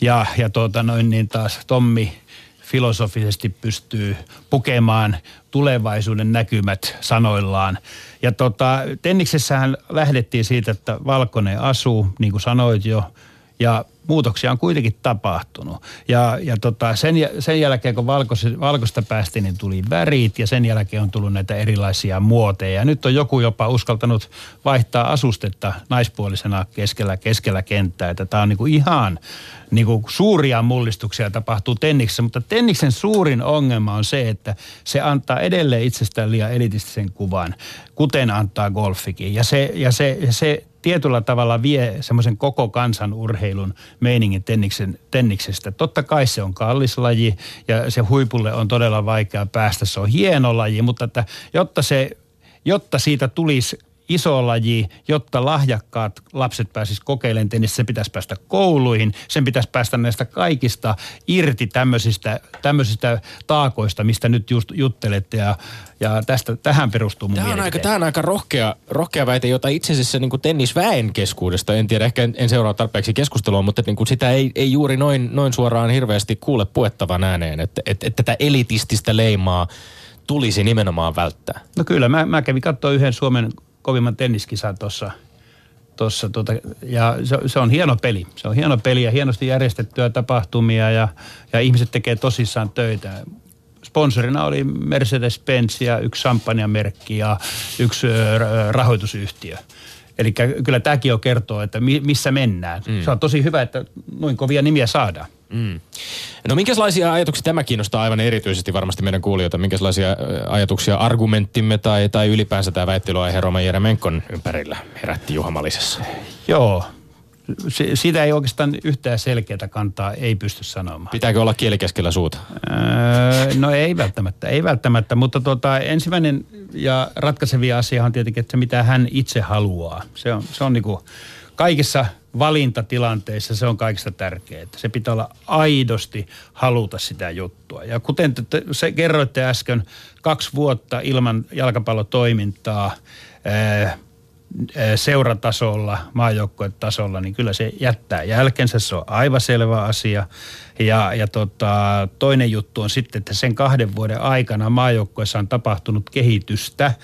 ja, ja tuota noin niin taas Tommi filosofisesti pystyy pukemaan tulevaisuuden näkymät sanoillaan. Ja tota, tenniksessähän lähdettiin siitä, että valkoinen asuu, niin kuin sanoit jo, ja muutoksia on kuitenkin tapahtunut. Ja, ja tota, sen, sen jälkeen, kun valkoista, valkoista päästi, niin tuli värit ja sen jälkeen on tullut näitä erilaisia muoteja. Ja nyt on joku jopa uskaltanut vaihtaa asustetta naispuolisena keskellä, keskellä kenttää. Että tämä on niinku ihan niinku suuria mullistuksia tapahtuu tenniksessä, mutta tenniksen suurin ongelma on se, että se antaa edelleen itsestään liian elitistisen kuvan, kuten antaa golfikin. Ja se, ja se, se tietyllä tavalla vie semmoisen koko kansan urheilun meiningin tenniksen, tenniksestä. Totta kai se on kallis laji ja se huipulle on todella vaikea päästä. Se on hieno laji, mutta että jotta, se, jotta siitä tulisi iso laji, jotta lahjakkaat lapset pääsis kokeilemaan tennistä, se pitäisi päästä kouluihin, sen pitäisi päästä näistä kaikista irti tämmöisistä, tämmöisistä taakoista, mistä nyt just juttelette ja, ja tästä, tähän perustuu mun tämä on, aika, tämä on aika rohkea, rohkea väite, jota itse asiassa niin kuin tennisväen keskuudesta, en tiedä, ehkä en, en seuraa tarpeeksi keskustelua, mutta niin kuin sitä ei, ei juuri noin, noin suoraan hirveästi kuule puettavan ääneen, että, että, että tätä elitististä leimaa tulisi nimenomaan välttää. No kyllä, mä, mä kävin katsoa yhden Suomen kovimman tenniskisan tuossa. Tossa, tota, ja se, se, on hieno peli. Se on hieno peli ja hienosti järjestettyä tapahtumia ja, ja ihmiset tekee tosissaan töitä. Sponsorina oli Mercedes-Benz ja yksi champagne-merkki ja yksi rahoitusyhtiö. Eli kyllä tämäkin jo kertoo, että missä mennään. Mm. Se on tosi hyvä, että noin kovia nimiä saadaan. Mm. No minkälaisia ajatuksia tämä kiinnostaa aivan erityisesti varmasti meidän kuulijoita? Minkälaisia ajatuksia argumenttimme tai, tai ylipäänsä tämä väittelyaihe Roman Jeremenkon ympärillä herätti Juha Malisessa? Joo, se, siitä ei oikeastaan yhtään selkeää kantaa ei pysty sanomaan. Pitääkö olla kieli keskellä suuta? Öö, no ei välttämättä, ei välttämättä, mutta tuota, ensimmäinen ja ratkaisevia asia on tietenkin, että se mitä hän itse haluaa. Se on, se on niin kuin kaikissa valintatilanteissa se on kaikista tärkeää. Se pitää olla aidosti haluta sitä juttua. Ja kuten te, te se kerroitte äsken, kaksi vuotta ilman jalkapallotoimintaa, ää, seuratasolla, maajoukkuetasolla, niin kyllä se jättää jälkensä, se on aivan selvä asia. Ja, ja tota, toinen juttu on sitten, että sen kahden vuoden aikana maajoukkueessa on tapahtunut kehitystä.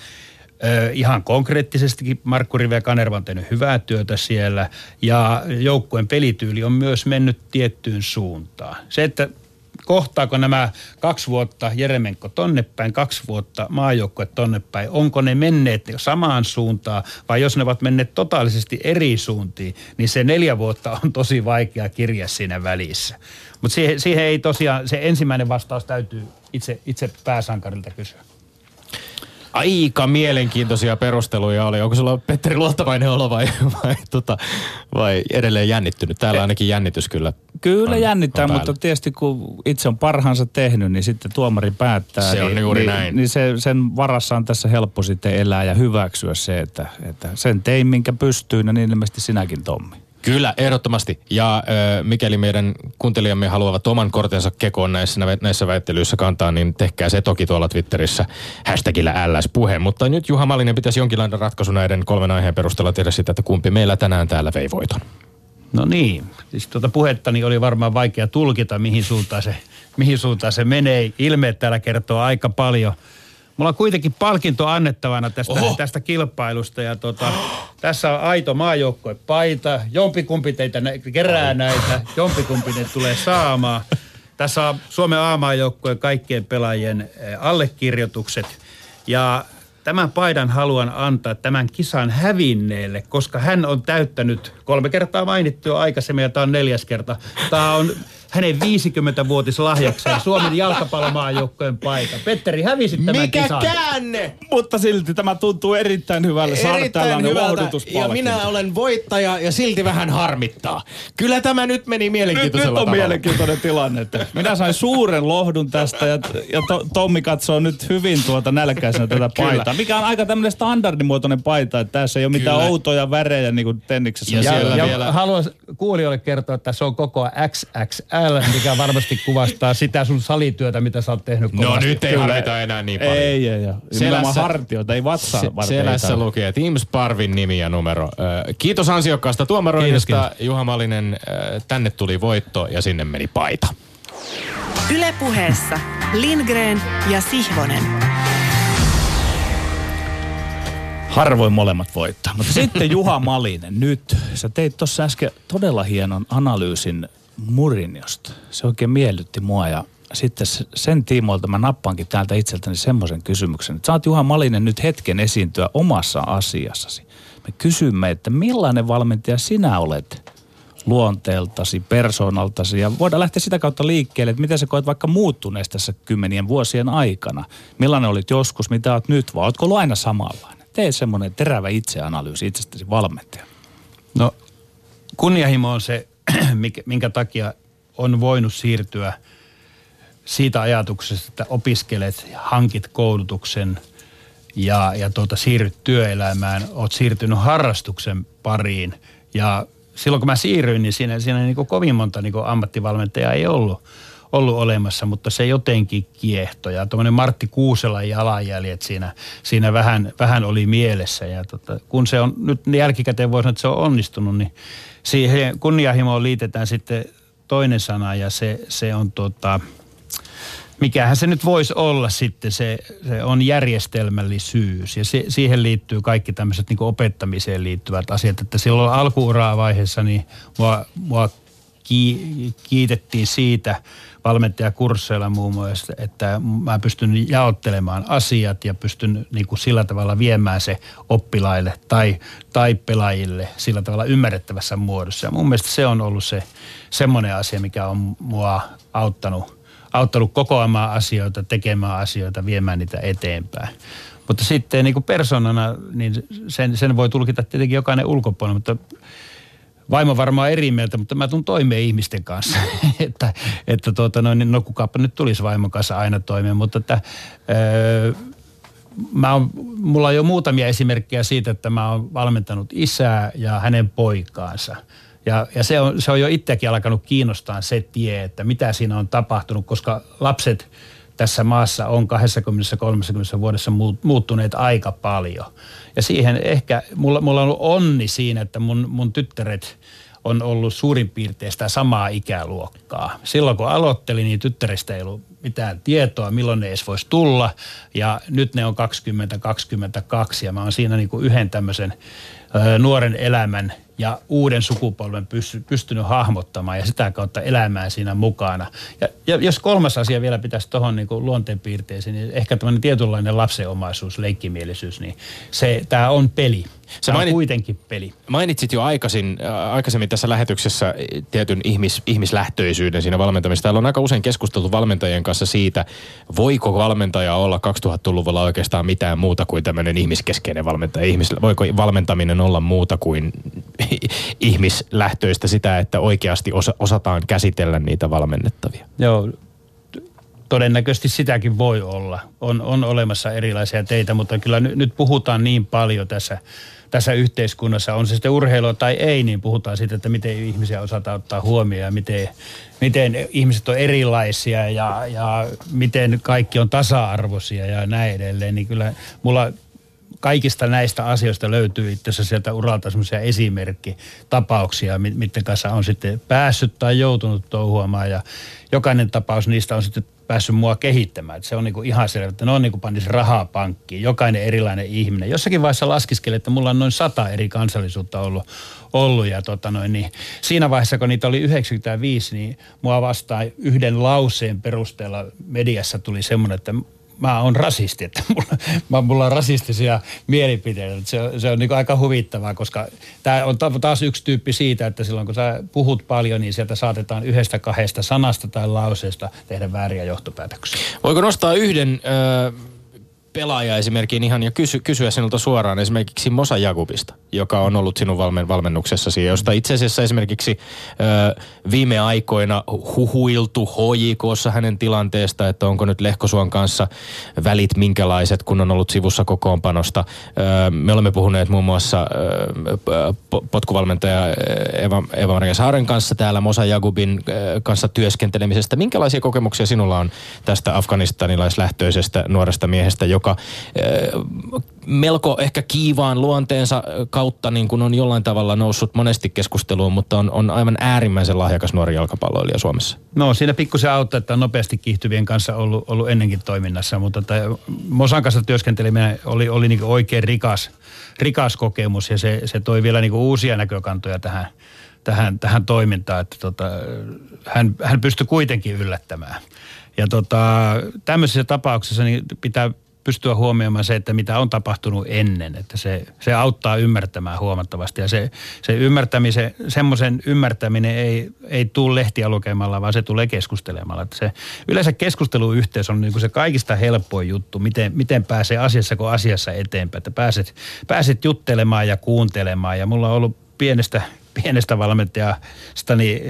Ihan konkreettisestikin Markku Rive Kanerva on tehnyt hyvää työtä siellä ja joukkueen pelityyli on myös mennyt tiettyyn suuntaan. Se, että kohtaako nämä kaksi vuotta Jeremenko tonnepäin, kaksi vuotta maajoukkue tonnepäin, onko ne menneet samaan suuntaan vai jos ne ovat menneet totaalisesti eri suuntiin, niin se neljä vuotta on tosi vaikea kirja siinä välissä. Mutta siihen, siihen ei tosiaan, se ensimmäinen vastaus täytyy itse, itse pääsankarilta kysyä. Aika mielenkiintoisia perusteluja oli. Onko sulla Petteri luottavainen olo vai, vai, tota, vai edelleen jännittynyt? Täällä ainakin jännitys kyllä Kyllä on, jännittää, on mutta tietysti kun itse on parhaansa tehnyt, niin sitten tuomari päättää. Se on niin, juuri niin, näin. Niin se, sen varassa on tässä helppo sitten elää ja hyväksyä se, että, että sen tein minkä pystyy, ja niin ilmeisesti sinäkin Tommi. Kyllä, ehdottomasti. Ja äh, mikäli meidän kuuntelijamme haluavat oman kortensa kekoon näissä, näissä väittelyissä kantaa, niin tehkää se toki tuolla Twitterissä hashtagillä LS-puhe. Mutta nyt Juha Malinen pitäisi jonkinlainen ratkaisu näiden kolmen aiheen perusteella tehdä sitä, että kumpi meillä tänään täällä vei voiton. No niin, siis tuota puhettani oli varmaan vaikea tulkita, mihin suuntaan se, mihin suuntaan se menee. Ilmeet täällä kertoo aika paljon. Mulla on kuitenkin palkinto annettavana tästä, Oho. tästä kilpailusta ja tota, tässä on aito maajoukkoepaita. Jompikumpi teitä nä- kerää näitä, jompikumpi ne tulee saamaan. Tässä on Suomen A-maajoukkojen kaikkien pelaajien eh, allekirjoitukset ja tämän paidan haluan antaa tämän kisan hävinneelle, koska hän on täyttänyt kolme kertaa mainittua aikaisemmin ja tämä on neljäs kerta. Tämä on hänen 50-vuotislahjakseen Suomen jalkapallomaajoukkojen paita. Petteri, hävisit tämän Mikä kisan. käänne! Mutta silti tämä tuntuu erittäin hyvälle saada Erittäin hyvältä. Ja minä olen voittaja ja silti vähän harmittaa. Kyllä tämä nyt meni nyt, mielenkiintoisella nyt on tavalla. mielenkiintoinen tilanne. Että minä sain suuren lohdun tästä ja, ja to, Tommi katsoo nyt hyvin tuota nälkäisenä tätä paitaa. Mikä on aika tämmöinen standardimuotoinen paita, että tässä ei ole mitään Kyllä. outoja värejä niin kuin tenniksessä. Ja Ja, siellä ja vielä- haluan kuulijoille kertoa, että se on koko XXL, mikä varmasti kuvastaa sitä sun salityötä, mitä sä oot tehnyt No kovasti. nyt ei Kyllä. harvita enää niin paljon. Ei, ei, ei. Selässä- hartioita, ei vatsaa Se, selässä lukee Team Sparvin nimi ja numero. Kiitos ansiokkaasta tuomaroinnista. Juha Malinen, tänne tuli voitto ja sinne meni paita. Ylepuheessa Lindgren ja Sihvonen. Harvoin molemmat voittaa. Mutta sitten Juha Malinen, nyt. Sä teit tuossa äsken todella hienon analyysin Murinjosta. Se oikein miellytti mua ja sitten se- sen tiimoilta mä nappaankin täältä itseltäni semmoisen kysymyksen, että saat Juha Malinen nyt hetken esiintyä omassa asiassasi. Me kysymme, että millainen valmentaja sinä olet luonteeltasi, persoonaltasi ja voidaan lähteä sitä kautta liikkeelle, että miten sä koet vaikka muuttuneesta tässä kymmenien vuosien aikana. Millainen olit joskus, mitä oot nyt, vai ootko ollut aina samanlainen? Tee semmoinen terävä itseanalyysi itsestäsi valmentaja. No kunnianhimo on se, [clears throat] minkä takia on voinut siirtyä siitä ajatuksesta, että opiskelet, hankit koulutuksen ja, ja tuota, siirryt työelämään, oot siirtynyt harrastuksen pariin ja silloin kun mä siirryin, niin siinä, siinä niin kovin monta niin ammattivalmentajaa ei ollut, ollut olemassa, mutta se jotenkin kiehtoi. Ja tuommoinen Martti Kuuselan jalanjäljet siinä, siinä vähän, vähän oli mielessä. Ja tota, kun se on nyt jälkikäteen voi sanoa, että se on onnistunut, niin siihen kunnianhimoon liitetään sitten toinen sana ja se, se on tota, mikähän se nyt voisi olla sitten, se, se on järjestelmällisyys. Ja se, siihen liittyy kaikki tämmöiset niin opettamiseen liittyvät asiat, että silloin alkuuraa vaiheessa niin mua, mua ki, kiitettiin siitä valmentajakursseilla muun muassa, että mä pystyn jaottelemaan asiat ja pystyn niin kuin sillä tavalla viemään se oppilaille tai, tai pelaajille sillä tavalla ymmärrettävässä muodossa. Ja mun mielestä se on ollut se semmoinen asia, mikä on mua auttanut auttanut kokoamaan asioita, tekemään asioita, viemään niitä eteenpäin. Mutta sitten niin kuin persoonana, niin sen, sen voi tulkita tietenkin jokainen ulkopuolella, mutta vaimo varmaan eri mieltä, mutta mä tuun toimeen ihmisten kanssa. [laughs] että että tuota, no, no kukaapa nyt tulisi vaimon kanssa aina toimeen, mutta että, öö, mä oon, mulla on jo muutamia esimerkkejä siitä, että mä oon valmentanut isää ja hänen poikaansa. Ja, ja se, on, se on jo itsekin alkanut kiinnostaa se tie, että mitä siinä on tapahtunut, koska lapset tässä maassa on 20-30 vuodessa muuttuneet aika paljon. Ja siihen ehkä, mulla, mulla on ollut onni siinä, että mun, mun tyttäret on ollut suurin piirtein sitä samaa ikäluokkaa. Silloin kun aloittelin, niin tyttärestä ei ollut mitään tietoa, milloin ne edes voisi tulla. Ja nyt ne on 20-22 ja mä oon siinä niin kuin yhden tämmöisen nuoren elämän ja uuden sukupolven pysty, pystynyt hahmottamaan ja sitä kautta elämään siinä mukana. Ja, ja jos kolmas asia vielä pitäisi tuohon niin luonteenpiirteisiin, niin ehkä tämmöinen tietynlainen lapsenomaisuus, leikkimielisyys, niin se, tämä on peli. Se mainit, on kuitenkin peli. Mainitsit jo aikaisin, äh, aikaisemmin tässä lähetyksessä tietyn ihmis, ihmislähtöisyyden siinä valmentamista. Täällä on aika usein keskusteltu valmentajien kanssa siitä, voiko valmentaja olla 2000-luvulla oikeastaan mitään muuta kuin tämmöinen ihmiskeskeinen valmentaja. Ihmis, voiko valmentaminen olla muuta kuin [laughs] ihmislähtöistä sitä, että oikeasti osa, osataan käsitellä niitä valmennettavia? Joo, todennäköisesti sitäkin voi olla. On, on olemassa erilaisia teitä, mutta kyllä nyt, nyt puhutaan niin paljon tässä, tässä yhteiskunnassa, on se sitten urheilua tai ei, niin puhutaan siitä, että miten ihmisiä osataan ottaa huomioon ja miten, miten ihmiset on erilaisia ja, ja miten kaikki on tasa-arvoisia ja näin edelleen. Niin kyllä mulla kaikista näistä asioista löytyy itse asiassa sieltä uralta semmoisia esimerkkitapauksia, miten kanssa on sitten päässyt tai joutunut touhuamaan ja jokainen tapaus niistä on sitten päässyt mua kehittämään. Se on niinku ihan selvä, että ne on niinku pannis rahaa pankkiin, jokainen erilainen ihminen. Jossakin vaiheessa laskiskeli, että mulla on noin sata eri kansallisuutta ollut, ollut ja tota noin, niin siinä vaiheessa, kun niitä oli 95, niin mua vastaan yhden lauseen perusteella mediassa tuli semmoinen, että mä oon rasisti, että mulla, mulla on rasistisia mielipiteitä. Se, se on niin aika huvittavaa, koska tämä on taas yksi tyyppi siitä, että silloin kun sä puhut paljon, niin sieltä saatetaan yhdestä kahdesta sanasta tai lauseesta tehdä vääriä johtopäätöksiä. Voiko nostaa yhden... pelaaja esimerkkiin ihan ja kysy, kysyä sinulta suoraan esimerkiksi Mosa Jakubista, joka on ollut sinun valmen, valmennuksessasi, josta itse asiassa esimerkiksi ö, viime aikoina huhuiltu HJKssa hänen tilanteesta, että onko nyt Lehkosuon kanssa välit minkälaiset, kun on ollut sivussa kokoonpanosta. Ö, me olemme puhuneet muun muassa ö, potkuvalmentaja Eva, Eva-Maria Saaren kanssa täällä Mosa Jakubin kanssa työskentelemisestä. Minkälaisia kokemuksia sinulla on tästä afganistanilaislähtöisestä nuoresta miehestä, joka melko ehkä kiivaan luonteensa kautta niin kuin on jollain tavalla noussut monesti keskusteluun, mutta on, on aivan äärimmäisen lahjakas nuori jalkapalloilija Suomessa. No siinä pikkusen auttaa, että on nopeasti kiihtyvien kanssa ollut, ollut ennenkin toiminnassa, mutta että Mosan kanssa työskenteleminen oli, oli niin oikein rikas, rikas kokemus ja se, se toi vielä niin uusia näkökantoja tähän, tähän, tähän toimintaan, että tota, hän, hän pystyi kuitenkin yllättämään. Ja tota, tämmöisissä tapauksissa niin pitää pystyä huomioimaan se, että mitä on tapahtunut ennen. Että se, se auttaa ymmärtämään huomattavasti. Ja se, se ymmärtämisen, semmoisen ymmärtäminen ei, ei tule lehtiä lukemalla, vaan se tulee keskustelemalla. Että se, yleensä keskusteluyhteys on niin kuin se kaikista helpoin juttu, miten, miten pääsee asiassa kuin asiassa eteenpäin. Että pääset, pääset juttelemaan ja kuuntelemaan. Ja mulla on ollut pienestä pienestä valmentajasta niin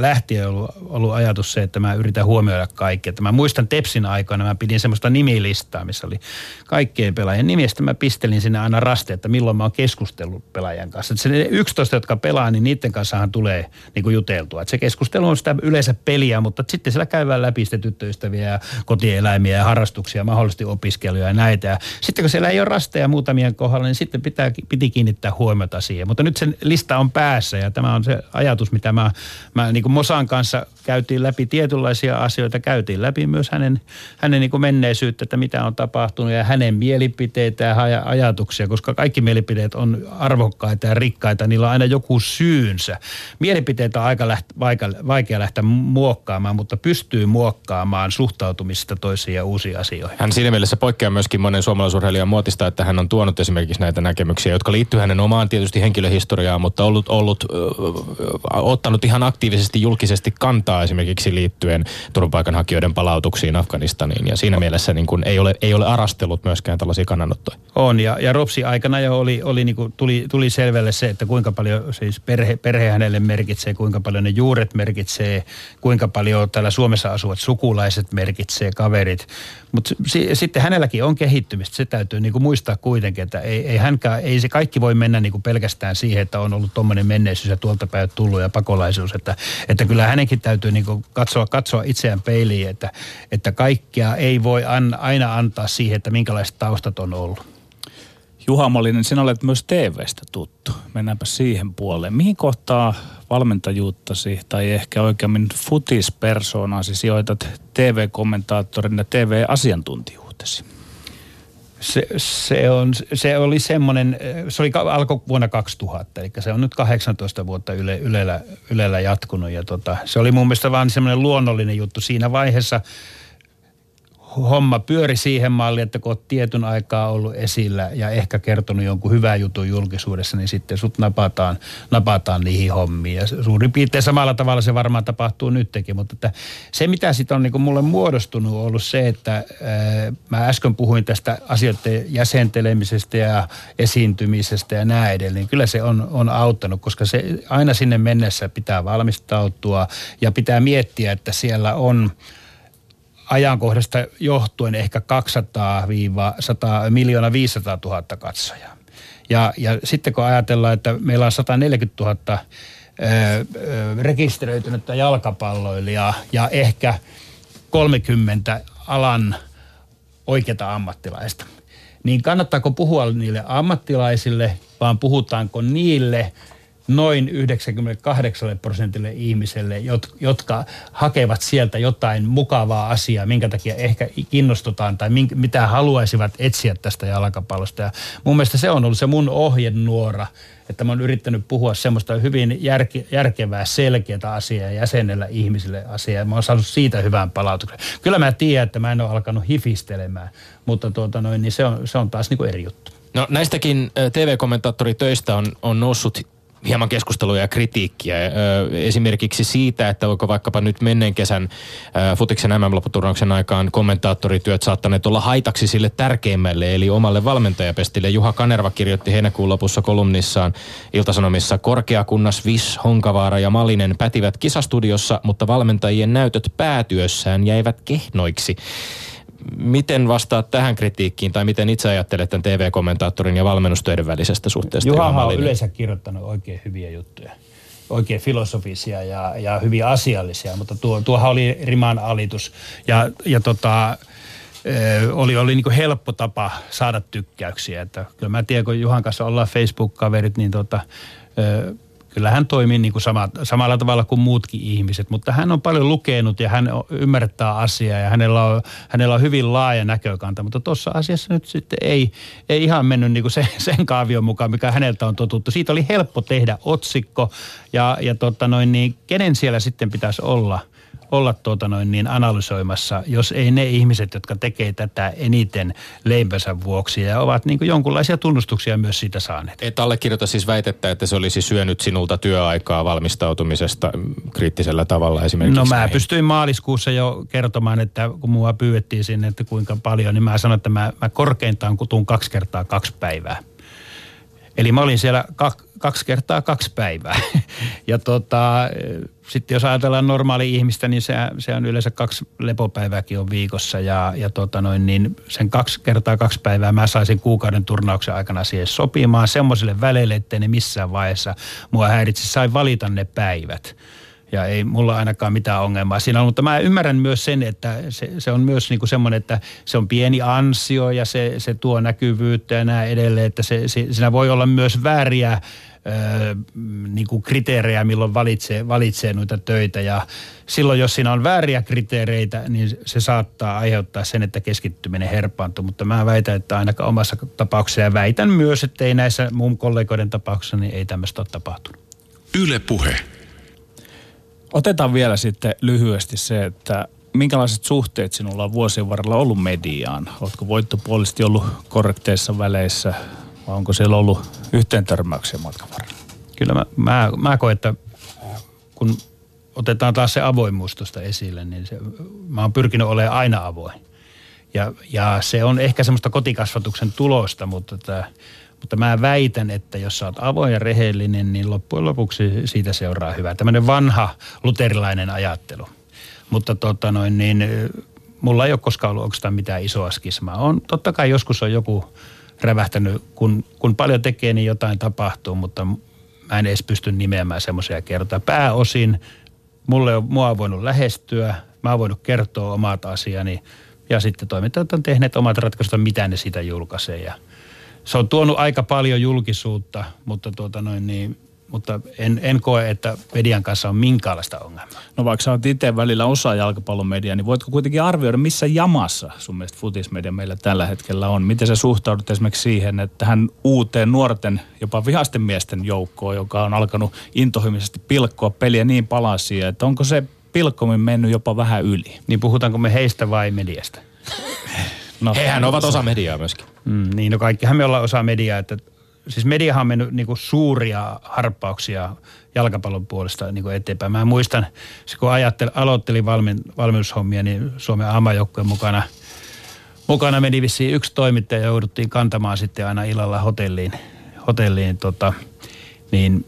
lähtien ollut, ollut ajatus se, että mä yritän huomioida kaikki. Että mä muistan Tepsin aikana, mä pidin semmoista nimilistaa, missä oli kaikkien pelaajien nimistä. Mä pistelin sinne aina raste, että milloin mä oon keskustellut pelaajan kanssa. Että se 11, jotka pelaa, niin niiden kanssahan tulee niin kuin juteltua. Että se keskustelu on sitä yleensä peliä, mutta sitten siellä käydään läpi sitä tyttöystäviä ja kotieläimiä ja harrastuksia, mahdollisesti opiskeluja ja näitä. Ja sitten kun siellä ei ole rasteja muutamien kohdalla, niin sitten pitää, piti kiinnittää huomiota siihen. Mutta nyt sen lista on päässä tässä. Ja tämä on se ajatus, mitä mä, mä niin kuin Mosan kanssa käytiin läpi tietynlaisia asioita, käytiin läpi myös hänen, hänen niin kuin menneisyyttä, että mitä on tapahtunut ja hänen mielipiteitä ja ajatuksia, koska kaikki mielipiteet on arvokkaita ja rikkaita, niillä on aina joku syynsä. Mielipiteitä on aika läht, vaikea, vaikea lähteä muokkaamaan, mutta pystyy muokkaamaan suhtautumista toisiin ja uusiin asioihin. Hän siinä mielessä poikkeaa myöskin monen suomalaisurheilijan muotista, että hän on tuonut esimerkiksi näitä näkemyksiä, jotka liittyy hänen omaan tietysti henkilöhistoriaan, mutta ollut, ollut ollut, ö, ottanut ihan aktiivisesti julkisesti kantaa esimerkiksi liittyen turvapaikanhakijoiden palautuksiin Afganistaniin. Ja siinä mielessä niin kuin ei, ole, ei ole arastellut myöskään tällaisia kannanottoja. On, ja, ja Ropsi aikana jo oli, oli niin kuin, tuli, tuli selvälle se, että kuinka paljon siis perhe, perhe hänelle merkitsee, kuinka paljon ne juuret merkitsee, kuinka paljon täällä Suomessa asuvat sukulaiset merkitsee, kaverit. Mutta si, sitten hänelläkin on kehittymistä, se täytyy niin kuin muistaa kuitenkin, että ei, ei, hänkään, ei se kaikki voi mennä niin kuin pelkästään siihen, että on ollut tuommoinen menneisyys ja tuolta päin tullut ja pakolaisuus. Että, että kyllä hänenkin täytyy niin katsoa, katsoa itseään peiliin, että, että kaikkea ei voi an, aina antaa siihen, että minkälaiset taustat on ollut. Juha Molinen, sinä olet myös TVstä tuttu. Mennäänpä siihen puoleen. Mihin kohtaa valmentajuuttasi tai ehkä oikeammin futispersoonasi sijoitat TV-kommentaattorin ja TV-asiantuntijuutesi? Se, se, on, se oli semmoinen, se oli, alkoi vuonna 2000, eli se on nyt 18 vuotta yle, ylellä, ylellä jatkunut. Ja tota, se oli mun mielestä vaan semmoinen luonnollinen juttu siinä vaiheessa – homma pyöri siihen malliin, että kun olet tietyn aikaa ollut esillä ja ehkä kertonut jonkun hyvän jutun julkisuudessa, niin sitten sut napataan, napataan niihin hommiin. Ja suurin piirtein samalla tavalla se varmaan tapahtuu nytkin, mutta että se mitä sitten on niin mulle muodostunut on ollut se, että ää, mä äsken puhuin tästä asioiden jäsentelemisestä ja esiintymisestä ja näin edelleen. Niin kyllä se on, on auttanut, koska se aina sinne mennessä pitää valmistautua ja pitää miettiä, että siellä on – ajankohdasta johtuen ehkä 200-100 miljoona 500 000 katsojaa. Ja, ja sitten kun ajatellaan, että meillä on 140 000 ö, rekisteröitynyttä jalkapalloilijaa ja ehkä 30 alan oikeita ammattilaista, niin kannattaako puhua niille ammattilaisille, vaan puhutaanko niille – noin 98 prosentille ihmiselle, jotka hakevat sieltä jotain mukavaa asiaa, minkä takia ehkä kiinnostutaan tai mitä haluaisivat etsiä tästä jalkapallosta. Ja mun mielestä se on ollut se mun ohjenuora, että mä oon yrittänyt puhua semmoista hyvin järke, järkevää, selkeää asiaa jäsenellä ihmisille asiaa. Mä oon saanut siitä hyvän palautuksen. Kyllä mä tiedän, että mä en ole alkanut hifistelemään, mutta tuota noin, niin se, on, se on taas niin kuin eri juttu. No näistäkin TV-kommentaattoritöistä on, on noussut hieman keskustelua ja kritiikkiä. Esimerkiksi siitä, että onko vaikkapa nyt menneen kesän futiksen MM-lopputurnauksen aikaan kommentaattorityöt saattaneet olla haitaksi sille tärkeimmälle, eli omalle valmentajapestille. Juha Kanerva kirjoitti heinäkuun lopussa kolumnissaan Iltasanomissa korkeakunnas Vis, Honkavaara ja Malinen pätivät kisastudiossa, mutta valmentajien näytöt päätyössään jäivät kehnoiksi. Miten vastaat tähän kritiikkiin tai miten itse ajattelet tämän TV-kommentaattorin ja valmennustöiden välisestä suhteesta? Juha on yleensä kirjoittanut oikein hyviä juttuja oikein filosofisia ja, ja hyvin asiallisia, mutta tuo, tuohan oli riman alitus. Ja, ja tota, oli, oli niin helppo tapa saada tykkäyksiä. Että kyllä mä tiedän, kun Juhan kanssa ollaan Facebook-kaverit, niin tota, kyllä hän toimii niin kuin sama, samalla tavalla kuin muutkin ihmiset, mutta hän on paljon lukenut ja hän ymmärtää asiaa ja hänellä on, hänellä on hyvin laaja näkökanta, mutta tuossa asiassa nyt sitten ei, ei ihan mennyt niin kuin se, [laughs] sen kaavion mukaan, mikä häneltä on totuttu. Siitä oli helppo tehdä otsikko ja, ja tota noin, niin kenen siellä sitten pitäisi olla – olla tuota noin niin analysoimassa, jos ei ne ihmiset, jotka tekee tätä eniten leipänsä vuoksi ja ovat niin kuin jonkunlaisia tunnustuksia myös siitä saaneet. Et allekirjoita siis väitettä, että se olisi syönyt sinulta työaikaa valmistautumisesta kriittisellä tavalla esimerkiksi? No mä näihin. pystyin maaliskuussa jo kertomaan, että kun mua pyydettiin sinne, että kuinka paljon, niin mä sanoin, että mä, mä korkeintaan kutun kaksi kertaa kaksi päivää. Eli mä olin siellä kaksi kertaa kaksi päivää. [laughs] Ja tota, sitten jos ajatellaan normaali ihmistä, niin se, se on yleensä kaksi lepopäivääkin on viikossa. Ja, ja tota noin, niin sen kaksi kertaa kaksi päivää mä saisin kuukauden turnauksen aikana siihen sopimaan semmoiselle väleille, ettei ne missään vaiheessa mua häiritse. Sain valita ne päivät ja ei mulla ainakaan mitään ongelmaa siinä ollut. Mutta mä ymmärrän myös sen, että se, se on myös niin kuin semmoinen, että se on pieni ansio ja se, se tuo näkyvyyttä ja näin edelleen, että se, se, siinä voi olla myös vääriä niin kuin kriteerejä, milloin valitsee, valitsee noita töitä. Ja silloin, jos siinä on vääriä kriteereitä, niin se saattaa aiheuttaa sen, että keskittyminen herpaantuu. Mutta mä väitän, että ainakaan omassa tapauksessa ja väitän myös, että ei näissä muun kollegoiden tapauksessa, niin ei tämmöistä ole tapahtunut. Yle Puhe. Otetaan vielä sitten lyhyesti se, että minkälaiset suhteet sinulla on vuosien varrella ollut mediaan? Oletko voittopuolisesti ollut korrekteissa väleissä vai onko siellä ollut yhteen törmäyksiä matkan varrella? Kyllä mä, mä, mä koen, että kun otetaan taas se avoimuus tuosta esille, niin se, mä oon pyrkinyt olemaan aina avoin. Ja, ja se on ehkä semmoista kotikasvatuksen tulosta, mutta, tämä, mutta mä väitän, että jos sä oot avoin ja rehellinen, niin loppujen lopuksi siitä seuraa hyvää. Tämmöinen vanha luterilainen ajattelu. Mutta tota noin, niin, mulla ei ole koskaan ollut oikeastaan mitään isoa skismaa. On, totta kai joskus on joku rävähtänyt, kun, kun paljon tekee, niin jotain tapahtuu, mutta mä en edes pysty nimeämään semmoisia kertoja. Pääosin mulle on, mua on voinut lähestyä, mä oon voinut kertoa omat asiani ja sitten toimittajat on tehneet omat ratkaisut, mitä ne sitä julkaisee. Ja se on tuonut aika paljon julkisuutta, mutta tuota noin niin, mutta en, en koe, että median kanssa on minkäänlaista ongelmaa. No vaikka sä oot itse välillä osa jalkapallon mediaa, niin voitko kuitenkin arvioida, missä jamassa sun mielestä futismedia meillä tällä hetkellä on? Miten sä suhtaudut esimerkiksi siihen, että tähän uuteen nuorten, jopa vihasten miesten joukkoon, joka on alkanut intohimoisesti pilkkoa peliä niin palasia, että onko se pilkkomin mennyt jopa vähän yli? Niin puhutaanko me heistä vai mediasta? no, Hehän ovat osa mediaa myöskin. Mm, niin, no kaikkihan me ollaan osa mediaa, että siis mediahan on mennyt niin kuin suuria harppauksia jalkapallon puolesta niin kuin eteenpäin. Mä muistan, kun ajattelin, aloittelin valmi, valmennushommia, niin Suomen aamajoukkojen mukana, mukana meni vissiin yksi toimittaja ja jouduttiin kantamaan sitten aina illalla hotelliin. hotelliin tota, niin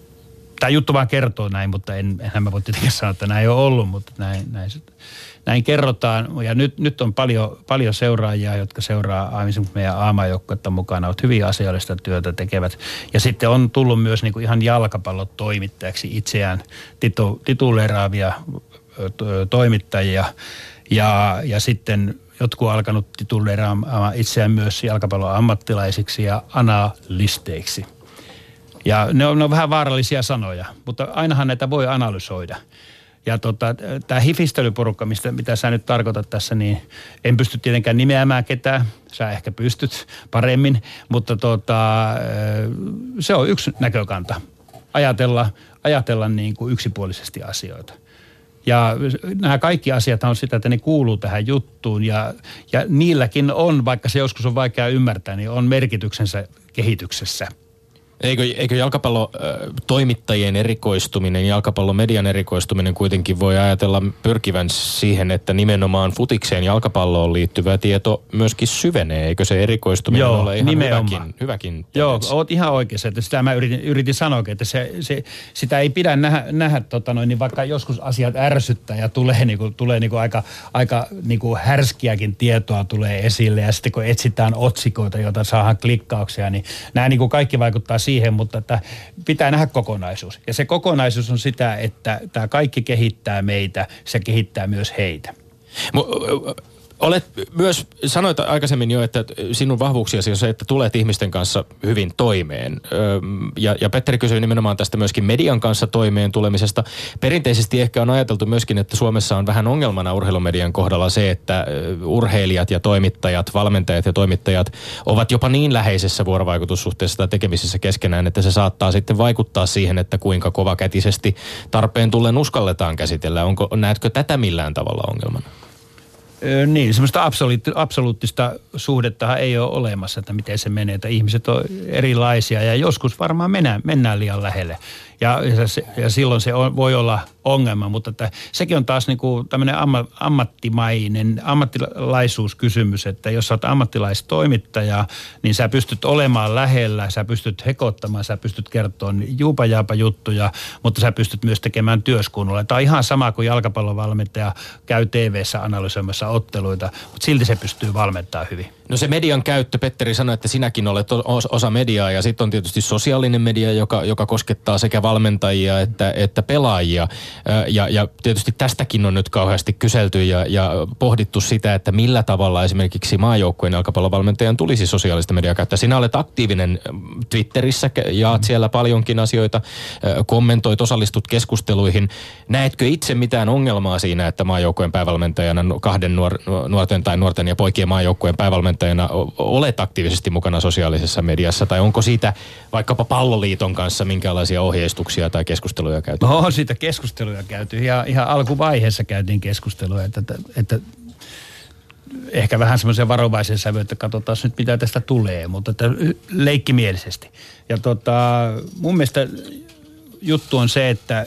tämä juttu vaan kertoo näin, mutta en, enhän mä voi tietenkään sanoa, että näin ei ole ollut, mutta näin, näin, näin kerrotaan. Ja nyt, nyt on paljon, paljon seuraajia, jotka seuraa meidän aamajoukkoetta mukana, ovat hyvin asiallista työtä tekevät. Ja sitten on tullut myös niin kuin ihan jalkapallotoimittajaksi itseään titu, tituleeraavia toimittajia. Ja, ja sitten jotkut on alkanut tituleeraamaan itseään myös jalkapallon ammattilaisiksi ja analisteiksi. Ja ne on, ne on vähän vaarallisia sanoja, mutta ainahan näitä voi analysoida – ja tota, tämä hifistelyporukka, mistä, mitä sä nyt tarkoitat tässä, niin en pysty tietenkään nimeämään ketään. Sä ehkä pystyt paremmin, mutta tota, se on yksi näkökanta. Ajatella, ajatella niin kuin yksipuolisesti asioita. Ja nämä kaikki asiat on sitä, että ne kuuluu tähän juttuun ja, ja niilläkin on, vaikka se joskus on vaikea ymmärtää, niin on merkityksensä kehityksessä – Eikö, eikö jalkapallotoimittajien erikoistuminen, jalkapallomedian erikoistuminen kuitenkin voi ajatella pyrkivän siihen, että nimenomaan futikseen jalkapalloon liittyvä tieto myöskin syvenee? Eikö se erikoistuminen Joo, ole ihan nimenomaan. hyväkin, hyväkin Joo, oot ihan oikeassa. Että sitä mä yritin, yritin sanoa, että se, se, sitä ei pidä nähdä, nähdä tota noin, niin vaikka joskus asiat ärsyttää ja tulee, niin kuin, tulee niin kuin aika, aika niin kuin härskiäkin tietoa tulee esille ja sitten kun etsitään otsikoita, joita saadaan klikkauksia, niin nämä niin kuin kaikki vaikuttaa siihen, siihen, mutta että pitää nähdä kokonaisuus. Ja se kokonaisuus on sitä, että tämä kaikki kehittää meitä, se kehittää myös heitä. Olet myös, sanoit aikaisemmin jo, että sinun vahvuuksiasi on se, että tulet ihmisten kanssa hyvin toimeen. Ja, ja Petteri kysyi nimenomaan tästä myöskin median kanssa toimeen tulemisesta. Perinteisesti ehkä on ajateltu myöskin, että Suomessa on vähän ongelmana urheilumedian kohdalla se, että urheilijat ja toimittajat, valmentajat ja toimittajat ovat jopa niin läheisessä vuorovaikutussuhteessa tai tekemisissä keskenään, että se saattaa sitten vaikuttaa siihen, että kuinka kovakätisesti tarpeen tullen uskalletaan käsitellä. Onko, näetkö tätä millään tavalla ongelmana? Niin, semmoista absoluutti, absoluuttista suhdettahan ei ole olemassa, että miten se menee, että ihmiset on erilaisia ja joskus varmaan mennään, mennään liian lähelle. Ja, se, ja silloin se on, voi olla ongelma, mutta että sekin on taas niin kuin tämmöinen amma, ammattimainen, ammattilaisuuskysymys, että jos sä oot ammattilaistoimittaja, niin sä pystyt olemaan lähellä, sä pystyt hekottamaan, sä pystyt kertomaan juupajaapa juttuja, mutta sä pystyt myös tekemään työskunnolla. Tämä on ihan sama kuin jalkapallovalmentaja käy TV-ssä analysoimassa otteluita, mutta silti se pystyy valmentamaan hyvin. No se median käyttö, Petteri sanoi, että sinäkin olet osa mediaa ja sitten on tietysti sosiaalinen media, joka, joka koskettaa sekä valmentajia että, että pelaajia. Ja, ja tietysti tästäkin on nyt kauheasti kyselty ja, ja pohdittu sitä, että millä tavalla esimerkiksi maajoukkueen jalkapallovalmentajan tulisi sosiaalista mediaa käyttää. Sinä olet aktiivinen Twitterissä, jaat siellä paljonkin asioita, kommentoit, osallistut keskusteluihin. Näetkö itse mitään ongelmaa siinä, että maajoukkueen päävalmentajana kahden nuor, nuorten tai nuorten ja poikien maajoukkueen päävalmentajana olet aktiivisesti mukana sosiaalisessa mediassa? Tai onko siitä vaikkapa palloliiton kanssa minkälaisia ohjeistuksia tai keskusteluja käyty? No on siitä keskusteluja käyty. Ihan, ihan alkuvaiheessa käytiin keskustelua, että, että, ehkä vähän semmoisen varovaisen sävy, että katsotaan nyt mitä tästä tulee, mutta että leikkimielisesti. Ja tota, mun mielestä juttu on se, että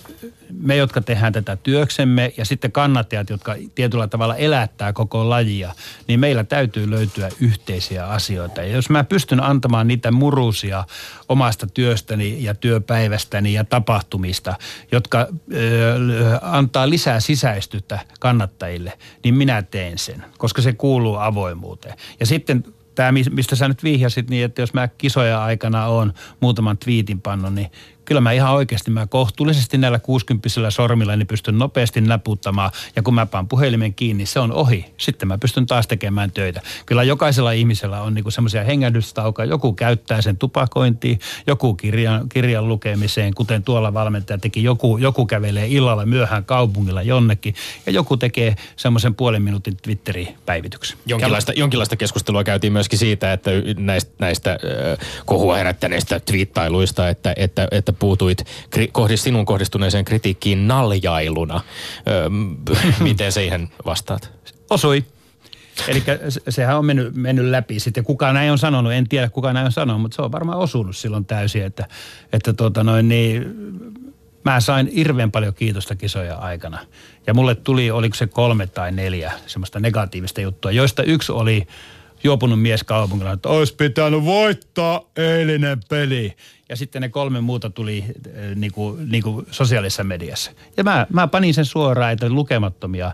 me, jotka tehdään tätä työksemme ja sitten kannattajat, jotka tietyllä tavalla elättää koko lajia, niin meillä täytyy löytyä yhteisiä asioita. Ja jos mä pystyn antamaan niitä murusia omasta työstäni ja työpäivästäni ja tapahtumista, jotka ö, antaa lisää sisäistystä kannattajille, niin minä teen sen, koska se kuuluu avoimuuteen. Ja sitten tämä, mistä sä nyt vihjasit, niin että jos mä kisoja aikana on muutaman twiitin pannut, niin kyllä mä ihan oikeasti mä kohtuullisesti näillä 60 sormilla niin pystyn nopeasti naputtamaan ja kun mä paan puhelimen kiinni, se on ohi. Sitten mä pystyn taas tekemään töitä. Kyllä jokaisella ihmisellä on niinku semmoisia hengähdystaukoja. Joku käyttää sen tupakointiin, joku kirjan, kirjan lukemiseen, kuten tuolla valmentaja teki. Joku, joku kävelee illalla myöhään kaupungilla jonnekin ja joku tekee semmoisen puolen minuutin Twitteri-päivityksen. Jonkinlaista, jonkinlaista keskustelua käytiin myöskin siitä, että näistä, näistä äh, kohua herättäneistä twiittailuista, että, että, että että puutuit kri, sinun kohdistuneeseen kritiikkiin naljailuna. Öö, [laughs] miten siihen vastaat? Osui. Eli sehän on mennyt, mennyt läpi. Sitten kuka näin on sanonut, en tiedä kuka näin on sanonut, mutta se on varmaan osunut silloin täysin, että, että tuota noin, niin, mä sain hirveän paljon kiitosta kisoja aikana. Ja mulle tuli, oliko se kolme tai neljä semmoista negatiivista juttua, joista yksi oli juopunut mies kaupungilla, että olisi pitänyt voittaa eilinen peli. Ja sitten ne kolme muuta tuli äh, niinku, niinku sosiaalisessa mediassa. Ja mä, mä panin sen suoraan, että lukemattomia,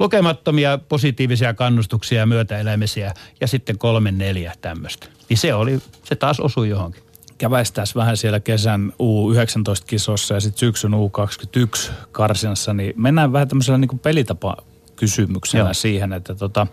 lukemattomia positiivisia kannustuksia ja myötäelämisiä ja sitten kolme neljä tämmöistä. Niin se oli, se taas osui johonkin käväistäisiin vähän siellä kesän U19-kisossa ja sitten syksyn U21 karsinassa, niin mennään vähän tämmöisellä niin pelitapa kysymyksenä siihen, että tota,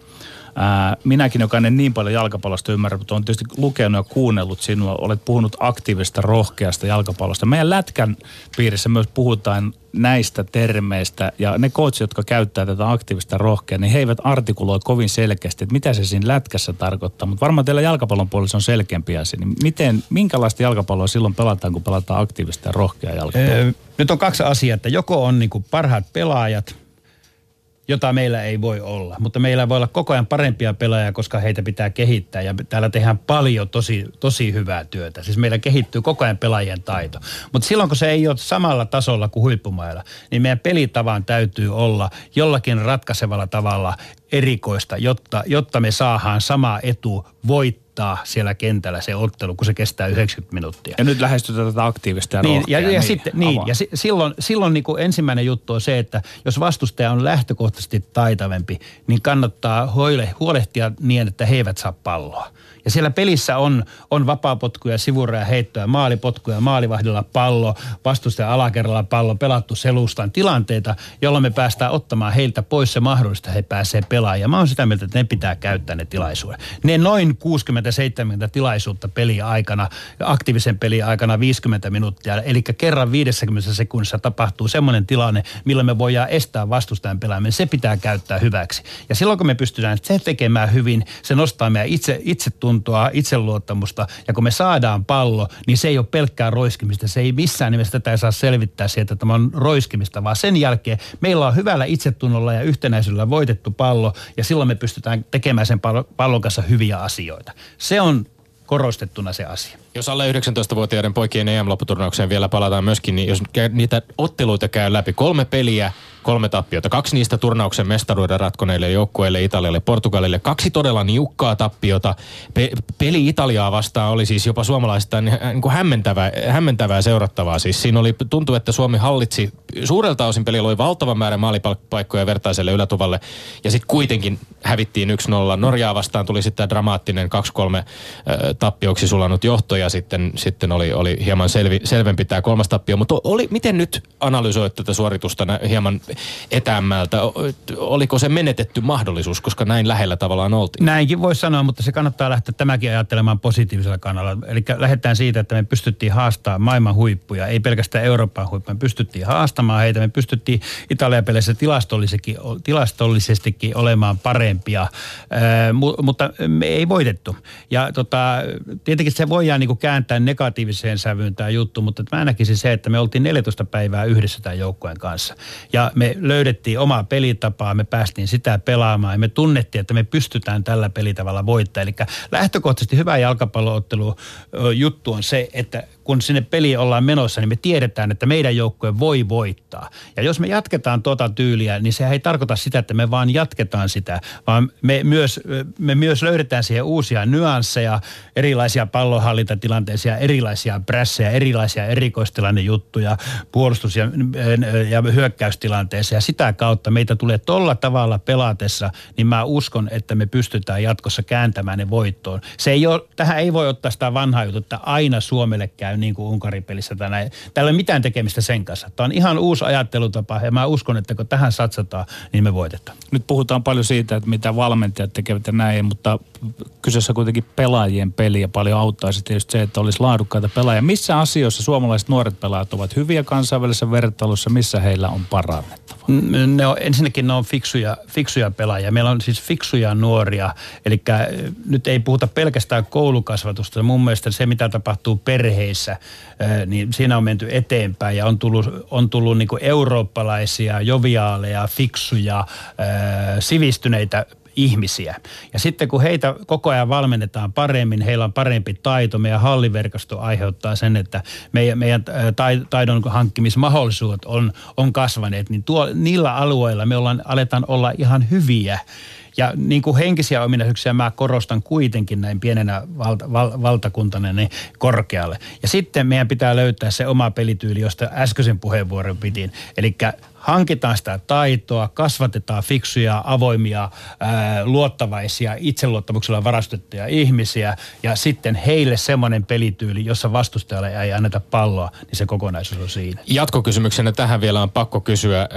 Minäkin, joka en niin paljon jalkapallosta ymmärrä, mutta olen tietysti lukenut ja kuunnellut sinua. Olet puhunut aktiivista, rohkeasta jalkapallosta. Meidän lätkän piirissä myös puhutaan näistä termeistä ja ne coachit, jotka käyttää tätä aktiivista rohkea, niin he eivät artikuloi kovin selkeästi, että mitä se siinä lätkässä tarkoittaa. Mutta varmaan teillä jalkapallon puolella on selkeämpi asia. Niin miten, minkälaista jalkapalloa silloin pelataan, kun pelataan aktiivista ja rohkea jalkapalloa? Nyt on kaksi asiaa, että joko on niin parhaat pelaajat – jota meillä ei voi olla. Mutta meillä voi olla koko ajan parempia pelaajia, koska heitä pitää kehittää ja täällä tehdään paljon tosi, tosi hyvää työtä. Siis meillä kehittyy koko ajan pelaajien taito. Mutta silloin kun se ei ole samalla tasolla kuin huippumailla, niin meidän pelitavan täytyy olla jollakin ratkaisevalla tavalla erikoista, jotta, jotta me saadaan sama etu voittaa siellä kentällä se ottelu, kun se kestää 90 minuuttia. Ja nyt lähestytään tätä aktiivista ja niin, ja, ja, niin, sitten, niin, ja si, silloin, silloin niin kuin ensimmäinen juttu on se, että jos vastustaja on lähtökohtaisesti taitavempi, niin kannattaa huolehtia niin, että he eivät saa palloa. Ja siellä pelissä on, on vapaapotkuja, sivureja, heittoja, maalipotkuja, maalivahdilla pallo, vastustajan alakerralla pallo, pelattu selustan tilanteita, jolloin me päästään ottamaan heiltä pois se mahdollista, he pääsee pelaamaan. Mä oon sitä mieltä, että ne pitää käyttää ne tilaisuudet. Ne noin 60-70 tilaisuutta peli aikana, aktiivisen peli aikana 50 minuuttia, eli kerran 50 sekunnissa tapahtuu semmoinen tilanne, millä me voidaan estää vastustajan pelaaminen. Se pitää käyttää hyväksi. Ja silloin kun me pystytään se tekemään hyvin, se nostaa meidän itse, itse itsetuntoa, itseluottamusta. Ja kun me saadaan pallo, niin se ei ole pelkkää roiskimista. Se ei missään nimessä tätä ei saa selvittää sieltä, että tämä on roiskimista, vaan sen jälkeen meillä on hyvällä itsetunnolla ja yhtenäisyydellä voitettu pallo ja silloin me pystytään tekemään sen pallon kanssa hyviä asioita. Se on korostettuna se asia. Jos alle 19-vuotiaiden poikien EM-lopputurnaukseen vielä palataan myöskin, niin jos niitä otteluita käy läpi, kolme peliä, kolme tappiota. Kaksi niistä turnauksen mestaruuden ratkoneille joukkueille, Italialle, Portugalille. Kaksi todella niukkaa tappiota. Pe- peli Italiaa vastaan oli siis jopa suomalaisista niin, niin kuin hämmentävää, hämmentävää seurattavaa. Siis siinä oli, tuntui, että Suomi hallitsi suurelta osin peli oli valtavan määrän maalipaikkoja vertaiselle ylätuvalle. Ja sitten kuitenkin hävittiin 1-0. Norjaa vastaan tuli sitten dramaattinen 2-3 äh, tappioksi sulanut johto ja sitten, sitten oli, oli hieman selvi, selvempi tämä kolmas tappio. Mutta oli, miten nyt analysoit tätä suoritusta hieman etäämmältä? Oliko se menetetty mahdollisuus, koska näin lähellä tavallaan oltiin? Näinkin voi sanoa, mutta se kannattaa lähteä tämäkin ajattelemaan positiivisella kannalla. Eli lähdetään siitä, että me pystyttiin haastamaan maailman huippuja, ei pelkästään Euroopan huippuja. Me pystyttiin haastamaan heitä, me pystyttiin Italian peleissä tilastollisestikin olemaan parempia, mutta me ei voitettu. Ja tota, tietenkin se voidaan niin kääntää negatiiviseen sävyyn tämä juttu, mutta mä näkisin se, että me oltiin 14 päivää yhdessä tämän joukkueen kanssa. Ja me löydettiin omaa pelitapaa, me päästiin sitä pelaamaan ja me tunnettiin, että me pystytään tällä pelitavalla voittamaan. Eli lähtökohtaisesti hyvä jalkapalloottelu juttu on se, että kun sinne peliin ollaan menossa, niin me tiedetään, että meidän joukkue voi voittaa. Ja jos me jatketaan tuota tyyliä, niin se ei tarkoita sitä, että me vaan jatketaan sitä, vaan me myös, me myös löydetään siihen uusia nyansseja, erilaisia pallonhallintatilanteisia, erilaisia prässejä, erilaisia erikoistilannejuttuja puolustus- ja, ja hyökkäystilanteessa. Ja sitä kautta meitä tulee tolla tavalla pelatessa, niin mä uskon, että me pystytään jatkossa kääntämään ne voittoon. Se ei ole, tähän ei voi ottaa sitä vanhaa juttua, että aina Suomelle käy niin kuin Unkarin pelissä. Tänään. Täällä ei ole mitään tekemistä sen kanssa. Tämä on ihan uusi ajattelutapa ja mä uskon, että kun tähän satsataan, niin me voitetaan. Nyt puhutaan paljon siitä, että mitä valmentajat tekevät ja näin, mutta kyseessä kuitenkin pelaajien peli ja paljon auttaisi tietysti se, että olisi laadukkaita pelaajia. Missä asioissa suomalaiset nuoret pelaajat ovat hyviä kansainvälisessä vertailussa, missä heillä on parannettava? Ne on, ensinnäkin ne on fiksuja, fiksuja pelaajia. Meillä on siis fiksuja nuoria, eli nyt ei puhuta pelkästään koulukasvatusta. Mun mielestä se, mitä tapahtuu perheissä, niin siinä on menty eteenpäin ja on tullut, on tullut niin eurooppalaisia, joviaaleja, fiksuja, sivistyneitä ihmisiä. Ja sitten kun heitä koko ajan valmennetaan paremmin, heillä on parempi taito, meidän halliverkosto aiheuttaa sen, että meidän, meidän taidon hankkimismahdollisuudet on, on kasvaneet, niin tuo, niillä alueilla me ollaan, aletaan olla ihan hyviä ja niin kuin henkisiä ominaisuuksia mä korostan kuitenkin näin pienenä valta, val, valtakuntana niin korkealle. Ja sitten meidän pitää löytää se oma pelityyli, josta äskeisen puheenvuoron pidin. Eli hankitaan sitä taitoa, kasvatetaan fiksuja, avoimia, ää, luottavaisia, itseluottamuksella varastettuja ihmisiä ja sitten heille semmoinen pelityyli, jossa vastustajalle ei anneta palloa, niin se kokonaisuus on siinä. Jatkokysymyksenä tähän vielä on pakko kysyä.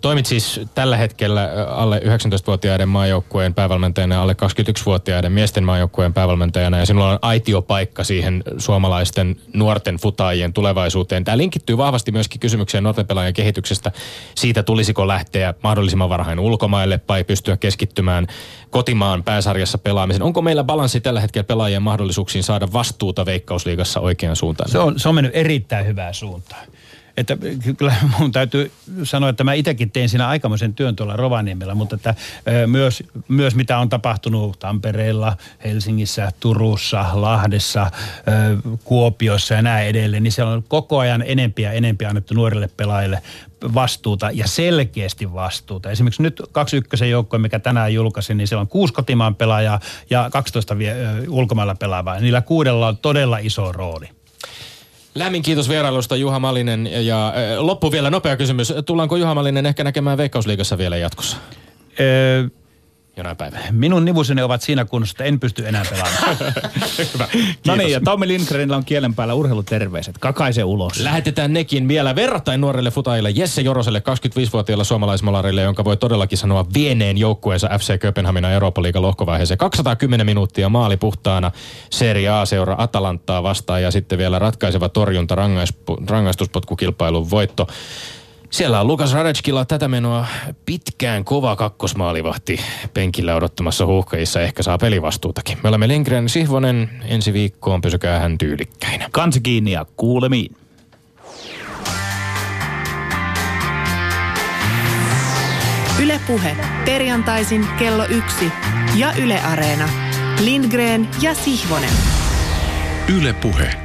Toimit siis tällä hetkellä alle 19-vuotiaiden maajoukkueen päävalmentajana, alle 21-vuotiaiden miesten maajoukkueen päävalmentajana ja sinulla on aitiopaikka siihen suomalaisten nuorten futaajien tulevaisuuteen. Tämä linkittyy vahvasti myöskin kysymykseen nuorten pelaajien kehityksestä kehityksestä. Siitä tulisiko lähteä mahdollisimman varhain ulkomaille vai pystyä keskittymään kotimaan pääsarjassa pelaamiseen. Onko meillä balanssi tällä hetkellä pelaajien mahdollisuuksiin saada vastuuta Veikkausliigassa oikeaan suuntaan? Se on, se on mennyt erittäin hyvään suuntaan. Että kyllä mun täytyy sanoa, että mä itsekin tein siinä aikamoisen työn tuolla Rovaniemellä, mutta että myös, myös mitä on tapahtunut Tampereella, Helsingissä, Turussa, Lahdessa, Kuopiossa ja näin edelleen, niin siellä on koko ajan enempiä ja enempiä annettu nuorille pelaajille vastuuta ja selkeästi vastuuta. Esimerkiksi nyt 21 joukkoja, mikä tänään julkaisin, niin siellä on kuusi kotimaan pelaajaa ja 12 vie, ulkomailla pelaavaa. Niillä kuudella on todella iso rooli. Lämmin kiitos vierailusta Juha Malinen ja loppu vielä nopea kysymys. Tullaanko Juha Malinen ehkä näkemään Veikkausliigassa vielä jatkossa? Jonain päivänä. Minun nivuseni ovat siinä kunnossa, että en pysty enää pelaamaan. [laughs] Hyvä. No niin, ja Tommi Lindgrenillä on kielen päällä urheiluterveiset. Kakaise ulos. Lähetetään nekin vielä verrattain nuorelle futajille Jesse Joroselle, 25-vuotiaalle suomalaismalarille, jonka voi todellakin sanoa vieneen joukkueensa FC Kööpenhamina Euroopan liiga lohkovaiheeseen. 210 minuuttia maali puhtaana Serie A-seura Atalantaa vastaan ja sitten vielä ratkaiseva torjunta rangaistuspotkukilpailun voitto. Siellä on Lukas Radetskilla tätä menoa pitkään kova kakkosmaalivahti penkillä odottamassa huuhkajissa. Ehkä saa pelivastuutakin. Me olemme Lindgren Sihvonen. Ensi viikkoon pysykää hän tyylikkäinä. Kansi kiinni ja kuulemiin. Ylepuhe perjantaisin kello yksi ja Yle Areena. Lindgren ja Sihvonen. Ylepuhe.